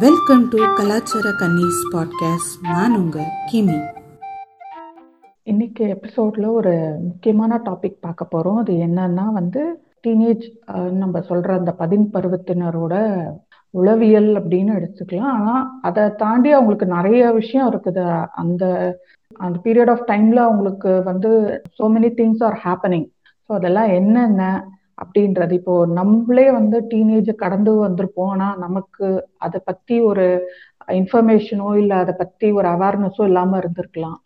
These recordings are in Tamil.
வெல்கம் டு கலாச்சார கன்னிஸ் பாட்காஸ்ட் நான் உங்க கிமி. இன்னைக்கு எபிசோட்ல ஒரு முக்கியமான டாபிக் பார்க்க போறோம். அது என்னன்னா வந்து டீனேஜ் நம்ம சொல்ற அந்த பதின் பருவத்தினரோட உளவியல் அப்படின்னு எடுத்துக்கலாம். ஆனா அதை தாண்டி அவங்களுக்கு நிறைய விஷயம் இருக்குது. அந்த அந்த பீரியட் ஆஃப் டைம்ல அவங்களுக்கு வந்து so many things are happening so அதெல்லாம் என்னென்ன அப்படின்றது. இப்போ நம்மளே வந்து டீனேஜ் கடந்து வந்திருப்போம். ஆனா நமக்கு அதை பத்தி ஒரு இன்ஃபர்மேஷனோ இல்லை அதை பத்தி ஒரு அவேர்னஸோ இல்லாம இருந்திருக்கலாம்.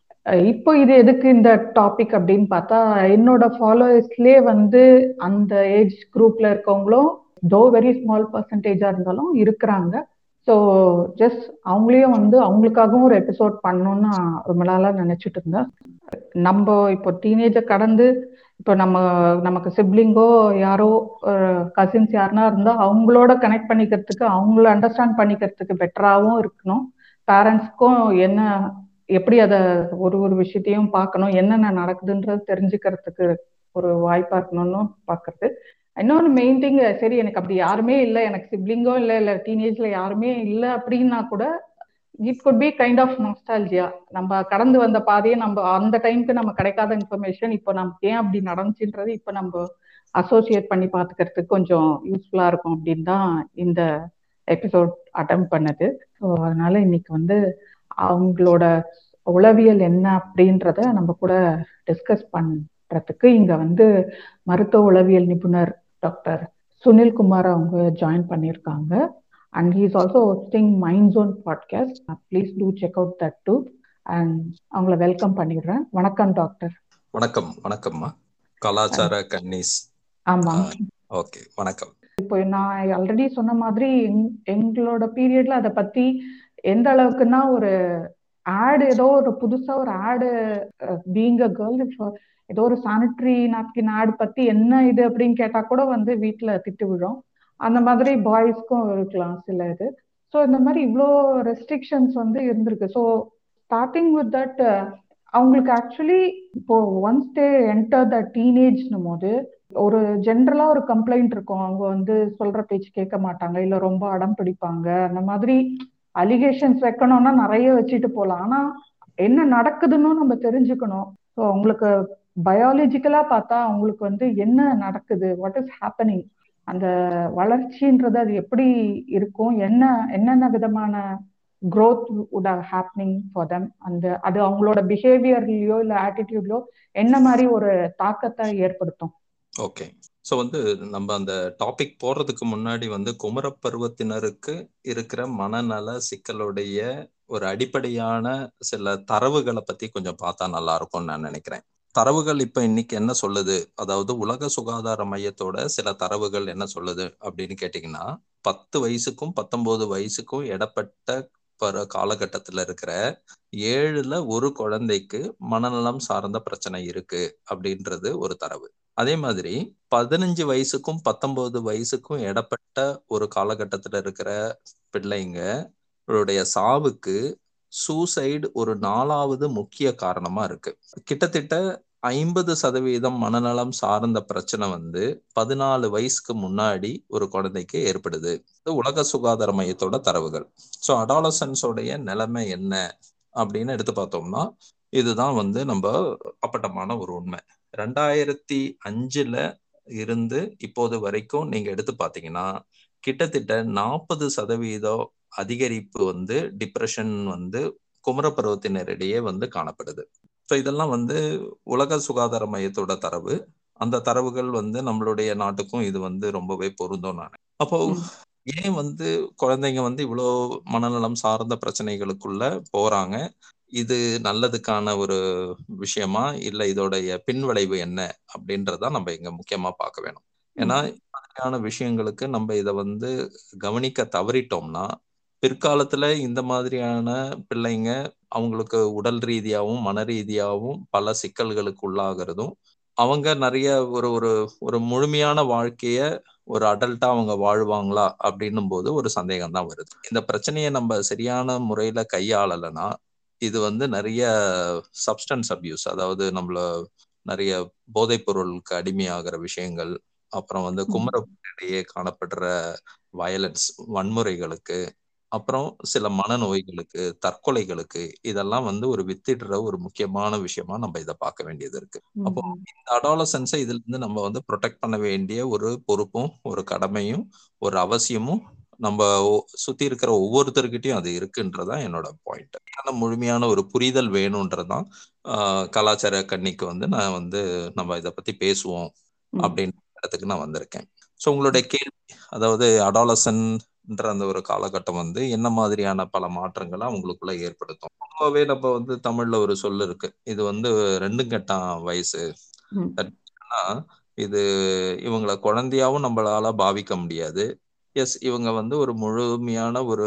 இப்போ இது எதுக்கு இந்த டாபிக் அப்படின்னு பார்த்தா என்னோட ஃபாலோவர்ஸ்லேயே வந்து அந்த ஏஜ் குரூப்ல இருக்கவங்களும் தோ வெரி ஸ்மால் பர்சன்டேஜா இருந்தாலும் இருக்கிறாங்க. ஸோ ஜஸ்ட் அவங்களையும் வந்து அவங்களுக்காகவும் ஒரு எபிசோட் பண்ணணும்னு ரொம்ப நாளாக நினைச்சிட்டு இருந்தேன். நம்ம இப்போ டீனேஜை கடந்து இப்போ நம்ம நமக்கு சிப்ளிங்கோ யாரோ கசின்ஸ் யாருனா இருந்தால் அவங்களோட கனெக்ட் பண்ணிக்கிறதுக்கு அவங்கள அண்டர்ஸ்டாண்ட் பண்ணிக்கிறதுக்கு பெட்டராகவும் இருக்கணும். பேரண்ட்ஸ்க்கும் என்ன எப்படி அதை ஒரு ஒரு விஷயத்தையும் பார்க்கணும் என்னென்ன நடக்குதுன்றது தெரிஞ்சுக்கிறதுக்கு ஒரு வாய்ப்பாக இருக்கணும்னு பாக்குறது இன்னொன்று மெயின் திங் சரி எனக்கு அப்படி யாருமே இல்லை எனக்கு சிப்ளிங்கோ இல்லை இல்லை டீனேஜ்ல யாருமே இல்லை அப்படின்னா கூட it could be kind of nostalgia நம்ம கடந்து வந்த பாதையை நம்ம அந்த டைம்க்கு நம்ம கிடைக்காத இன்ஃபர்மேஷன் இப்போ நமக்கு ஏன் அப்படி நடந்துச்சுன்றது இப்போ நம்ம அசோசியேட் பண்ணி பார்த்துக்கிறதுக்கு கொஞ்சம் யூஸ்ஃபுல்லாக இருக்கும் அப்படின்னு தான் இந்த எபிசோட் அட்டம் பண்ணது. ஸோ அதனால இன்னைக்கு வந்து அவங்களோட உளவியல் என்ன அப்படின்றத நம்ம கூட டிஸ்கஸ் பண்றதுக்கு இங்க வந்து மருத்துவ உளவியல் நிபுணர் டாக்டர் சுனில் குமார் அவங்க ஜாயின் பண்ணியிருக்காங்க. And he's also hosting Mind Zone podcast please do check out that too and அவங்கள வெல்கம் பண்ணிடுறேன். வணக்கம் டாக்டர் வணக்கம் வணக்கம்மா. கலாச்சார கன்னிஸ். ஆமா. ஓகே வணக்கம். இப்போ நான் ஆல்ரெடி சொன்ன மாதிரி எங்களோட பீரியட்ல அதை பத்தி எந்த அளவுக்குன்னா ஒரு ஆடு ஏதோ ஒரு புதுசா ஒரு ஆடு பீங் அ கேர்ள் ஏதோ ஒரு சானிட்டரி நாப்கின் ஆட் பத்தி என்ன இது அப்படின்னு கேட்டா கூட வந்து வீட்டுல திட்டு விழும். அந்த மாதிரி பாய்ஸ்க்கும் இருக்கலாம் சில இது. ஸோ இந்த மாதிரி இவ்வளோ ரெஸ்ட்ரிக்ஷன்ஸ் வந்து இருந்திருக்கு. ஸோ ஸ்டார்டிங் வித் தட் அவங்களுக்கு ஆக்சுவலி இப்போ ஒன்ஸ் தே என்டர் த டீனேஜ்னும் போது ஒரு ஜென்ரலா ஒரு கம்ப்ளைண்ட் இருக்கும். அவங்க வந்து சொல்ற பேச்சு கேட்க மாட்டாங்க இல்ல ரொம்ப அடம் பிடிப்பாங்க. அந்த மாதிரி அலிகேஷன்ஸ் வைக்கணும்னா நிறைய வச்சுட்டு போகலாம் ஆனா என்ன நடக்குதுன்னு நம்ம தெரிஞ்சுக்கணும். ஸோ அவங்களுக்கு பயாலஜிக்கலா பார்த்தா அவங்களுக்கு வந்து என்ன நடக்குது? வாட் இஸ் ஹேப்பனிங் அந்த வளர்ச்சின்றது அது எப்படி இருக்கும்? என்ன என்னென்ன விதமான growth would are happening for them அந்த அது அவங்களோட பிஹேவியர்லயோ இல்லை ஆட்டிடியூட்லயோ என்ன மாதிரி ஒரு தாக்கத்தை ஏற்படுத்தும்? ஓகே ஸோ வந்து நம்ம அந்த டாபிக் போடுறதுக்கு முன்னாடி வந்து குமர பருவத்தினருக்கு இருக்கிற மனநல சிக்கலுடைய ஒரு அடிப்படையான சில தரவுகளை பத்தி கொஞ்சம் பார்த்தா நல்லா இருக்கும்னு நான் நினைக்கிறேன். தரவுகள் இப்ப இன்னைக்கு என்ன சொல்லுது? அதாவது உலக சுகாதார மையத்தோட சில தரவுகள் என்ன சொல்லுது அப்படின்னு கேட்டீங்கன்னா பத்து வயசுக்கும் பத்தொன்பது வயசுக்கும் இடப்பட்ட காலகட்டத்துல இருக்கிற ஏழுல ஒரு குழந்தைக்கு மனநலம் சார்ந்த பிரச்சனை இருக்கு அப்படின்றது ஒரு தரவு. அதே மாதிரி பதினஞ்சு வயசுக்கும் பத்தொன்பது வயசுக்கும் இடப்பட்ட ஒரு காலகட்டத்துல இருக்கிற பிள்ளைங்களுடைய சாவுக்கு சூசைடு ஒரு நாலாவது முக்கிய காரணமா இருக்கு. கிட்டத்தட்ட ஐம்பது சதவீதம் மனநலம் சார்ந்த பிரச்சனை வந்து பதினாலு வயசுக்கு முன்னாடி ஒரு குழந்தைக்கு ஏற்படுது. இது உலக சுகாதார மையத்தோட தரவுகள். ஸோ அடாலசன்ஸோடைய நிலைமை என்ன அப்படின்னு எடுத்து பார்த்தோம்னா இதுதான் வந்து நம்ம அப்பட்டமான ஒரு உண்மை. ரெண்டாயிரத்தி அஞ்சுல இருந்து இப்போது வரைக்கும் நீங்க எடுத்து பார்த்தீங்கன்னா கிட்டத்தட்ட நாற்பது சதவீதம் அதிகரிப்பு வந்து டிப்ரெஷன் வந்து குமரப்பருவத்தினரிடையே வந்து காணப்படுது. ஸோ இதெல்லாம் வந்து உலக சுகாதார மையத்தோட தரவு. அந்த தரவுகள் வந்து நம்மளுடைய நாட்டுக்கும் இது வந்து ரொம்பவே பொருந்தும் நான். அப்போ ஏன் வந்து குழந்தைங்க வந்து இவ்வளோ மனநலம் சார்ந்த பிரச்சனைகளுக்குள்ள போறாங்க? இது நல்லதுக்கான ஒரு விஷயமா? இல்ல இதோடைய பின்விளைவு என்ன? அப்படின்றத நம்ம இங்க முக்கியமா பார்க்க வேணும். ஏன்னா மாதிரியான விஷயங்களுக்கு நம்ம இதை வந்து கவனிக்க தவறிட்டோம்னா பிற்காலத்துல இந்த மாதிரியான பிள்ளைங்க அவங்களுக்கு உடல் ரீதியாகவும் மன ரீதியாகவும் பல சிக்கல்களுக்கு உள்ளாகிறதும் அவங்க நிறைய ஒரு ஒரு ஒரு முழுமையான வாழ்க்கைய ஒரு அடல்ட்டா அவங்க வாழ்வாங்களா அப்படின்னும் போது ஒரு சந்தேகம் தான் வருது. இந்த பிரச்சனையை நம்ம சரியான முறையில கையாளலைன்னா இது வந்து நிறைய சப்ஸ்டன்ஸ் அபியூஸ் அதாவது நம்மள நிறைய போதைப் பொருளுக்கு அடிமையாகிற விஷயங்கள் அப்புறம் வந்து குமரப்பட்டிடையே காணப்படுற வயலன்ஸ் வன்முறைகளுக்கு அப்புறம் சில மனநோய்களுக்கு தற்கொலைகளுக்கு இதெல்லாம் வந்து ஒரு வித்திடுற ஒரு முக்கியமான விஷயமா நம்ம இதை பார்க்க வேண்டியது இருக்கு. அப்போ இந்த அடாலசன்ஸை இதுல இருந்து நம்ம வந்து ப்ரொடெக்ட் பண்ண வேண்டிய ஒரு பொறுப்பும் ஒரு கடமையும் ஒரு அவசியமும் நம்ம சுத்தி இருக்கிற ஒவ்வொருத்தருக்கிட்டையும் அது இருக்குன்றதான் என்னோட பாயிண்ட் ஏன்னா முழுமையான ஒரு புரிதல் வேணும்ன்றதான் கலாச்சார கண்ணிக்கு வந்து நான் வந்து நம்ம இதை பத்தி பேசுவோம் அப்படின்ற இடத்துக்கு நான் வந்திருக்கேன். ஸோ உங்களுடைய கேள்வி அதாவது அடாலசன்ன்ற அந்த ஒரு காலகட்டம் வந்து என்ன மாதிரியான பல மாற்றங்களை அவங்களுக்குள்ள ஏற்படுத்தும். பொதுவாகவே நம்ம வந்து தமிழ்ல ஒரு சொல் இருக்கு. இது வந்து ரெண்டும் கெட்டான் வயசு. இது இவங்களை குழந்தையாவும் நம்மளால பாவிக்க முடியாது. எஸ் இவங்க வந்து ஒரு முழுமையான ஒரு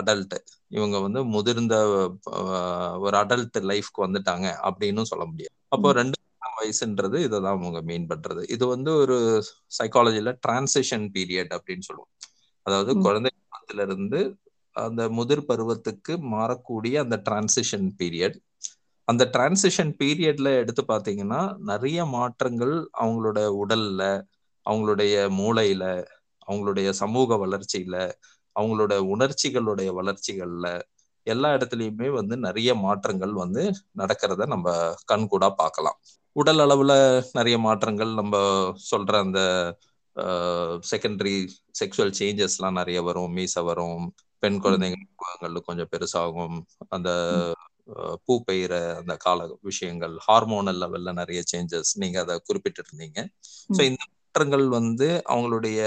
அடல்ட் இவங்க வந்து முதிர்ந்த ஒரு அடல்ட் லைஃப்க்கு வந்துட்டாங்க அப்படின்னு சொல்ல முடியாது. அப்போ ரெண்டு வயசுன்றது இதை தான் அவங்க மீன் பண்றது. இது வந்து ஒரு சைக்காலஜில டிரான்சிஷன் பீரியட் அப்படின்னு சொல்லுவோம். அதாவது குழந்தை பருவத்துல இருந்து அந்த முதிர் பருவத்துக்கு மாறக்கூடிய அந்த டிரான்சிஷன் பீரியட் அந்த டிரான்சிஷன் பீரியட்ல எடுத்து பாத்தீங்கன்னா நிறைய மாற்றங்கள் அவங்களோட உடல்ல அவங்களுடைய மூளையில அவங்களுடைய சமூக வளர்ச்சியில அவங்களோட உணர்ச்சிகளுடைய வளர்ச்சிகள்ல எல்லா இடத்துலயுமே வந்து நிறைய மாற்றங்கள் வந்து நடக்கிறத நம்ம கண்கூடா பார்க்கலாம். உடல் அளவுல நிறைய மாற்றங்கள் நம்ம சொல்ற அந்த செகண்டரி செக்ஷுவல் சேஞ்சஸ்லாம் நிறைய வரும். மீச வரும். பெண் குழந்தைங்க கொஞ்சம் பெருசாகும். அந்த பூ பெய்கிற அந்த கால விஷயங்கள் ஹார்மோனல் லெவல்ல நிறைய சேஞ்சஸ் நீங்க அதை குறிப்பிட்டு இருந்தீங்க ஸோ இந்த மாற்றங்கள் வந்து அவங்களுடைய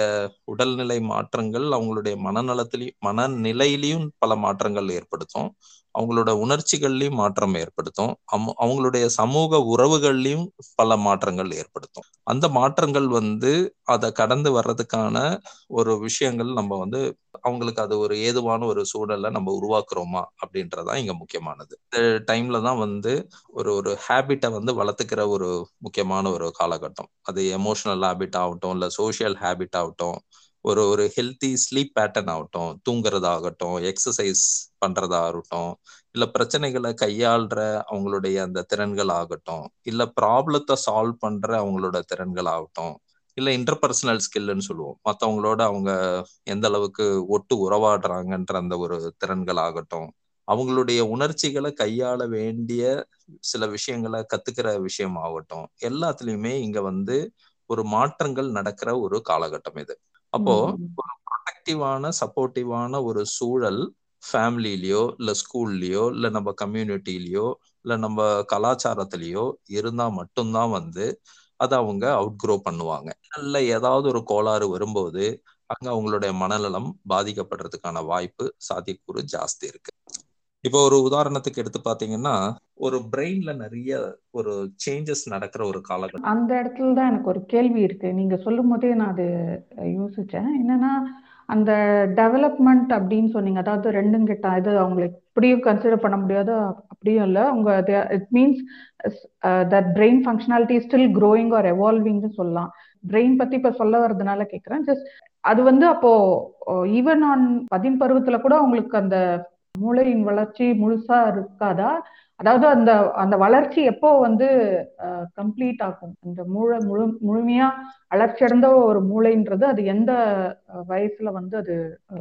உடல்நிலை மாற்றங்கள் அவங்களுடைய மனநலத்திலையும் மனநிலையிலையும் பல மாற்றங்கள் ஏற்படுத்தும். அவங்களோட உணர்ச்சிகள்லயும் மாற்றம் ஏற்படுத்தும். அவங்களுடைய சமூக உறவுகள்லயும் பல மாற்றங்கள் ஏற்படுத்தும். அந்த மாற்றங்கள் வந்து அதை கடந்து வர்றதுக்கான ஒரு விஷயங்கள் நம்ம வந்து அவங்களுக்கு அது ஒரு ஏதுவான ஒரு சூழலை நம்ம உருவாக்குறோமா அப்படின்றதான் இங்க முக்கியமானது. இந்த டைம்ல தான் வந்து ஒரு ஒரு ஹேபிட்டை வந்து வளர்த்துக்கிற ஒரு முக்கியமான ஒரு காலகட்டம். அது எமோஷனல் ஹேபிட் ஆகட்டும் இல்ல சோசியல் ஹேபிட் ஆகட்டும் ஒரு ஒரு ஹெல்த்தி ஸ்லீப் பேட்டர்ன் ஆகட்டும் தூங்குறதாகட்டும் எக்ஸசைஸ் பண்றதாகட்டும் இல்ல பிரச்சனைகளை கையாள்ற அவங்களுடைய அந்த திறன்கள் ஆகட்டும் இல்ல ப்ராப்ளத்தை சால்வ் பண்ற அவங்களோட திறன்கள் ஆகட்டும் இல்ல இன்டர்பர்சனல் ஸ்கில்னு சொல்லுவோம். மற்றவங்களோட அவங்க எந்த அளவுக்கு ஒட்டு உறவாடுறாங்கன்ற அந்த ஒரு திறன்கள் ஆகட்டும். அவங்களுடைய உணர்ச்சிகளை கையாள வேண்டிய சில விஷயங்களை கத்துக்கிற விஷயம் ஆகட்டும் எல்லாத்துலயுமே இங்க வந்து ஒரு மாற்றங்கள் நடக்கிற ஒரு காலகட்டம் இது. அப்போ ஒரு ப்ரொடக்டிவான சப்போர்ட்டிவான ஒரு சூழல் ஃபேமிலிலயோ இல்ல ஸ்கூல்லயோ இல்ல நம்ம கம்யூனிட்டிலயோ இல்ல நம்ம கலாச்சாரத்திலயோ இருந்தா மட்டும்தான் வந்து அதை அவங்க அவுட் க்ரோ பண்ணுவாங்க. இல்ல ஏதாவது ஒரு கோளாறு வரும்போது அங்க அவங்களுடைய மனநலம் பாதிக்கப்படுறதுக்கான வாய்ப்பு சாத்தியக்கூறு ஜாஸ்தி இருக்கு. இப்போ ஒரு உதாரணத்துக்கு எடுத்து பாத்தீங்கன்னா ஒரு பிரெயின்ல நிறைய ஒரு சேஞ்சஸ் நடக்கிற ஒரு காலகட்டம். அந்த இடத்துல தான் எனக்கு ஒரு கேள்வி இருக்கு. நீங்க சொல்லும் போதே நான் அது யோசிச்சேன். என்னன்னா அந்த டெவலப்மெண்ட் அப்படின்னு சொன்னீங்க. அதாவது ரெண்டும் கிட்ட இது அவங்களை இப்படியும் கன்சிடர் பண்ண முடியாது அப்படியும் இல்லை. அவங்க it means that brain functionality still growing or எவால்விங்னு சொல்லலாம். பிரெயின் பத்தி இப்ப சொல்ல வர்றதுனால கேட்குறேன் ஜஸ்ட் அது வந்து அப்போ uh, ஈவன் ஆன் பதின் பருவத்துல கூட அவங்களுக்கு அந்த மூளையின் வளர்ச்சி முழுசா இருக்காதா? அதாவது அந்த அந்த வளர்ச்சி எப்போ வந்து கம்ப்ளீட் ஆகும்? அந்த மூளை முழு முழுமையா வளர்ச்சியடைந்த ஒரு மூளைன்றது அது எந்த வயசுல வந்து அது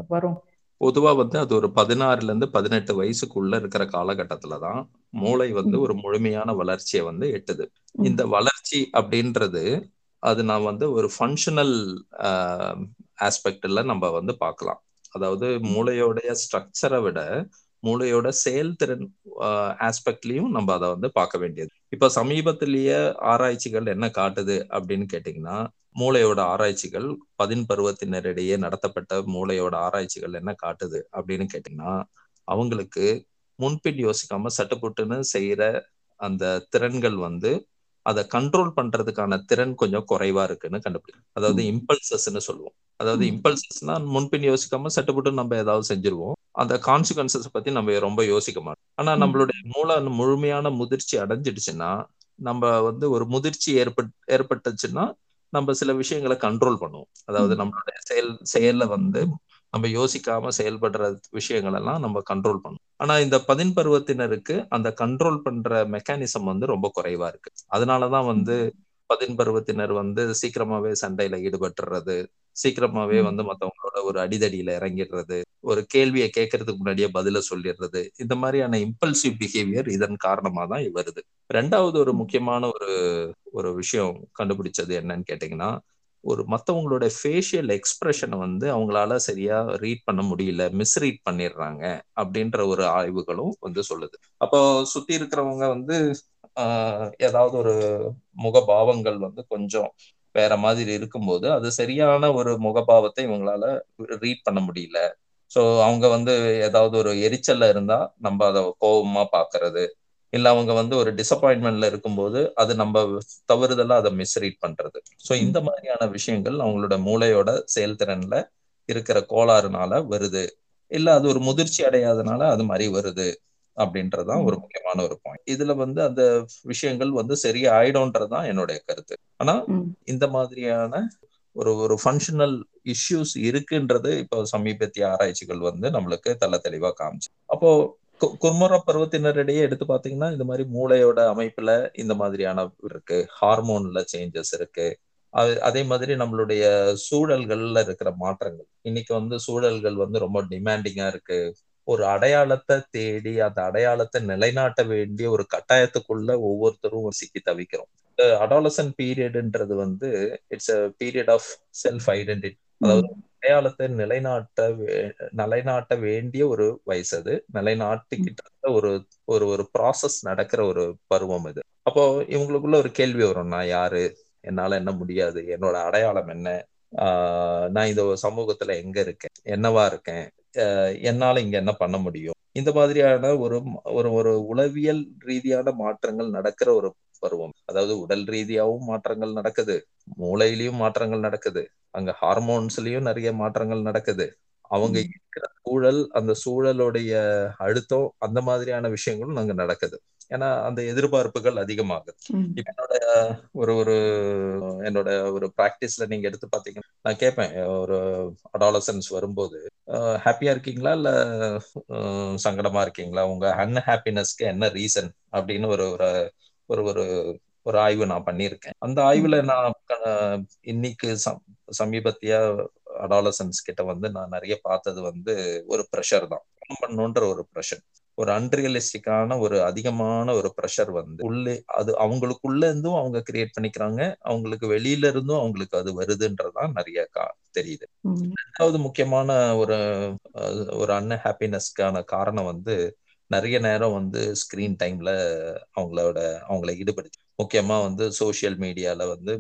வரும்? பொதுவா வந்து அது ஒரு பதினாறுல இருந்து பதினெட்டு வயசுக்குள்ள இருக்கிற காலகட்டத்துலதான் மூளை வந்து ஒரு முழுமையான வளர்ச்சியை வந்து எட்டுது. இந்த வளர்ச்சி அப்படின்றது அது நான் வந்து ஒரு ஃபங்க்ஷனல் ஆஸ்பெக்ட்ல நம்ம வந்து பார்க்கலாம். அதாவது மூளையோடைய ஸ்ட்ரக்சரை விட மூளையோட செயல்திறன் ஆஸ்பெக்ட்லயும் நம்ம அதை வந்து பார்க்க வேண்டியது. இப்ப சமீபத்திலேயே ஆராய்ச்சிகள் என்ன காட்டுது அப்படின்னு கேட்டீங்கன்னா மூளையோட ஆராய்ச்சிகள் பதின் பருவத்தினரிடையே நடத்தப்பட்ட மூளையோட ஆராய்ச்சிகள் என்ன காட்டுது அப்படின்னு கேட்டீங்கன்னா அவங்களுக்கு முன்பின் யோசிக்காம சட்டுப்புட்டுன்னு செய்யற அந்த திறன்கள் வந்து அதை கண்ட்ரோல் பண்றதுக்கான திறன் கொஞ்சம் குறைவா இருக்குன்னு கண்டுபிடிக்கும் அதாவது இம்பல்சஸ்ன்னு சொல்லுவோம். அதாவது இம்பல்சஸ்னா முன்பின் யோசிக்காம சட்டுப்பட்டு நம்ம ஏதாவது செஞ்சிருவோம். அந்த கான்சிக்வன்சஸ் பத்தி நம்ம ரொம்ப யோசிக்க மாட்டோம். ஆனா நம்மளுடைய மூளை முழுமையான முதிர்ச்சி அடைஞ்சிடுச்சுன்னா நம்ம வந்து ஒரு முதிர்ச்சி ஏற்பட் ஏற்பட்டுச்சுன்னா நம்ம சில விஷயங்களை கண்ட்ரோல் பண்ணுவோம். அதாவது நம்மளுடைய செயல் செயல்ல வந்து நம்ம யோசிக்காம செயல்படுற விஷயங்கள் எல்லாம் நம்ம கண்ட்ரோல் பண்ணுவோம் ஆனா இந்த பதின் பருவத்தினருக்கு அந்த கண்ட்ரோல் பண்ற மெக்கானிசம் வந்து ரொம்ப குறைவா இருக்கு. அதனாலதான் வந்து பதின் பருவத்தினர் வந்து சீக்கிரமாவே சண்டையில ஈடுபட்டுறது சீக்கிரமாவே. வந்து மத்தவங்களோட ஒரு அடிதடியில இறங்கிடுறது ஒரு கேள்வியை கேட்கறதுக்கு முன்னாடியே பதில சொல்லிடுறது இந்த மாதிரியான இம்பல்சிவ் பிஹேவியர் இதன் காரணமா தான் வருது. ரெண்டாவது ஒரு முக்கியமான ஒரு ஒரு விஷயம் கண்டுபிடிச்சது என்னன்னு கேட்டீங்கன்னா ஒரு மத்தவங்களோட ஃபேஷியல் எக்ஸ்பிரஷனை வந்து அவங்களால சரியா ரீட் பண்ண முடியல மிஸ்ரீட் பண்ணிடுறாங்க அப்படின்ற ஒரு ஆய்வுகளும் வந்து சொல்லுது. அப்போ சுத்தி இருக்கிறவங்க வந்து ஆஹ் ஏதாவது ஒரு முகபாவங்கள் வந்து கொஞ்சம் வேற மாதிரி இருக்கும்போது அது சரியான ஒரு முகபாவத்தை இவங்களால ரீட் பண்ண முடியல. ஸோ அவங்க வந்து ஏதாவது ஒரு எரிச்சல்ல இருந்தா நம்ம அதை கோபமா பாக்குறது இல்ல அவங்க வந்து ஒரு டிசப்பாயின்மெண்ட்ல இருக்கும்போது அது நம்ம தவறுதலா அதை மிஸ்ரீட் பண்றது. ஸோ இந்த மாதிரியான விஷயங்கள் அவங்களோட மூளையோட செயல்திறன்ல இருக்கிற கோளாறுனால வருது. இல்ல அது ஒரு முதிர்ச்சி அடையாதனால அது மாதிரி வருது அப்படின்றதுதான் ஒரு முக்கியமான ஒரு பாயிண்ட் இதுல வந்து அந்த விஷயங்கள் வந்து சரியா ஆயிடும்ன்றதுதான் என்னுடைய கருத்து. ஆனா. இந்த மாதிரியான ஒரு ஒரு ஃபங்க்ஷனல் இஷ்யூஸ் இருக்குன்றது இப்போ சமீபத்திய ஆராய்ச்சிகள் வந்து நம்மளுக்கு தெள்ள தெளிவா காமிச்சு. அப்போ கு- பருவத்தினரிடையே எடுத்து பாத்தீங்கன்னா இந்த மாதிரி மூளையோட அமைப்புல இந்த மாதிரியான இருக்கு. ஹார்மோன்ல சேஞ்சஸ் இருக்கு. அதே மாதிரி நம்மளுடைய சூழல்கள்ல இருக்கிற மாற்றங்கள். இன்னைக்கு வந்து சூழல்கள் வந்து ரொம்ப டிமாண்டிங்கா இருக்கு. ஒரு அடையாளத்தை தேடி அந்த அடையாளத்தை நிலைநாட்ட வேண்டிய ஒரு கட்டாயத்துக்குள்ள ஒவ்வொருத்தரும் சிக்கி தவிக்கிறோம். அடாலசன் பீரியடுன்றது வந்து it's a period of self identity அதாவது அடையாளத்தை நிலைநாட்ட வே- நிலைநாட்ட வேண்டிய ஒரு வயசு அது. நிலைநாட்டிக்கிட்ட ஒரு ஒரு ஒரு ப்ராசஸ் நடக்கிற ஒரு பருவம் இது அப்போ இவங்களுக்குள்ள ஒரு கேள்வி வரும். நான் யாரு? என்னால என்ன முடியாது? என்னோட அடையாளம் என்ன? ஆஹ் நான் இந்த சமூகத்துல எங்க இருக்கேன்? என்னவா இருக்கேன்? ஆஹ் என்னால இங்க என்ன பண்ண முடியும்? இந்த மாதிரியான ஒரு ஒரு ஒரு உளவியல் ரீதியான மாற்றங்கள் நடக்கிற ஒரு பருவம். அதாவது உடல் ரீதியாவும் மாற்றங்கள் நடக்குது. மூளையிலயும் மாற்றங்கள் நடக்குது. அங்க ஹார்மோன்ஸ்லயும் நிறைய மாற்றங்கள் நடக்குது. அவங்க. இருக்கிற சூழல் அந்த சூழலுடைய அழுத்தம் அந்த மாதிரியான விஷயங்களும் அங்க நடக்குது. ஏன்னா அந்த எதிர்பார்ப்புகள் அதிகமாகுது. இப்ப என்னோட ஒரு ஒரு என்னோட ஒரு பிராக்டிஸ்ல நீங்க எடுத்து பாத்தீங்கன்னா நான் கேட்பேன் ஒரு அடாலசன்ஸ் வரும்போது ஹாப்பியா இருக்கீங்களா? இல்ல சங்கடமா இருக்கீங்களா? உங்க அன்ஹாப்பினஸ்க்கு என்ன ரீசன் அப்படின்னு ஒரு ஒரு ஒரு ஒரு ஒரு ஆய்வு நான் பண்ணியிருக்கேன். அந்த ஆய்வுல நான் இன்னைக்கு சம்- சமீபத்திய அடாலசன்ஸ் கிட்ட வந்து நான் நிறைய பார்த்தது வந்து ஒரு ப்ரெஷர் தான். பண்ணணுன்ற ஒரு ப்ரெஷர் ஒரு அன்ரியலிஸ்டிக்கான ஒரு அதிகமான ஒரு ப்ரெஷர் வந்து உள்ளே அது அவங்களுக்குள்ள இருந்தும் அவங்க கிரியேட் பண்ணிக்கிறாங்க. அவங்களுக்கு வெளியில இருந்தும் அவங்களுக்கு அது வருதுன்றதுதான் நிறைய கா- தெரியுது. ரெண்டாவது முக்கியமான ஒரு ஒரு அன்ஹாப்பினஸ்க்கான காரணம் வந்து நிறைய நேரம் வந்து ஸ்கிரீன் டைம்ல அவங்களோட அவங்கள ஈடுபடுத்தி முக்கியமா வந்து சோஷியல் மீடியால வந்து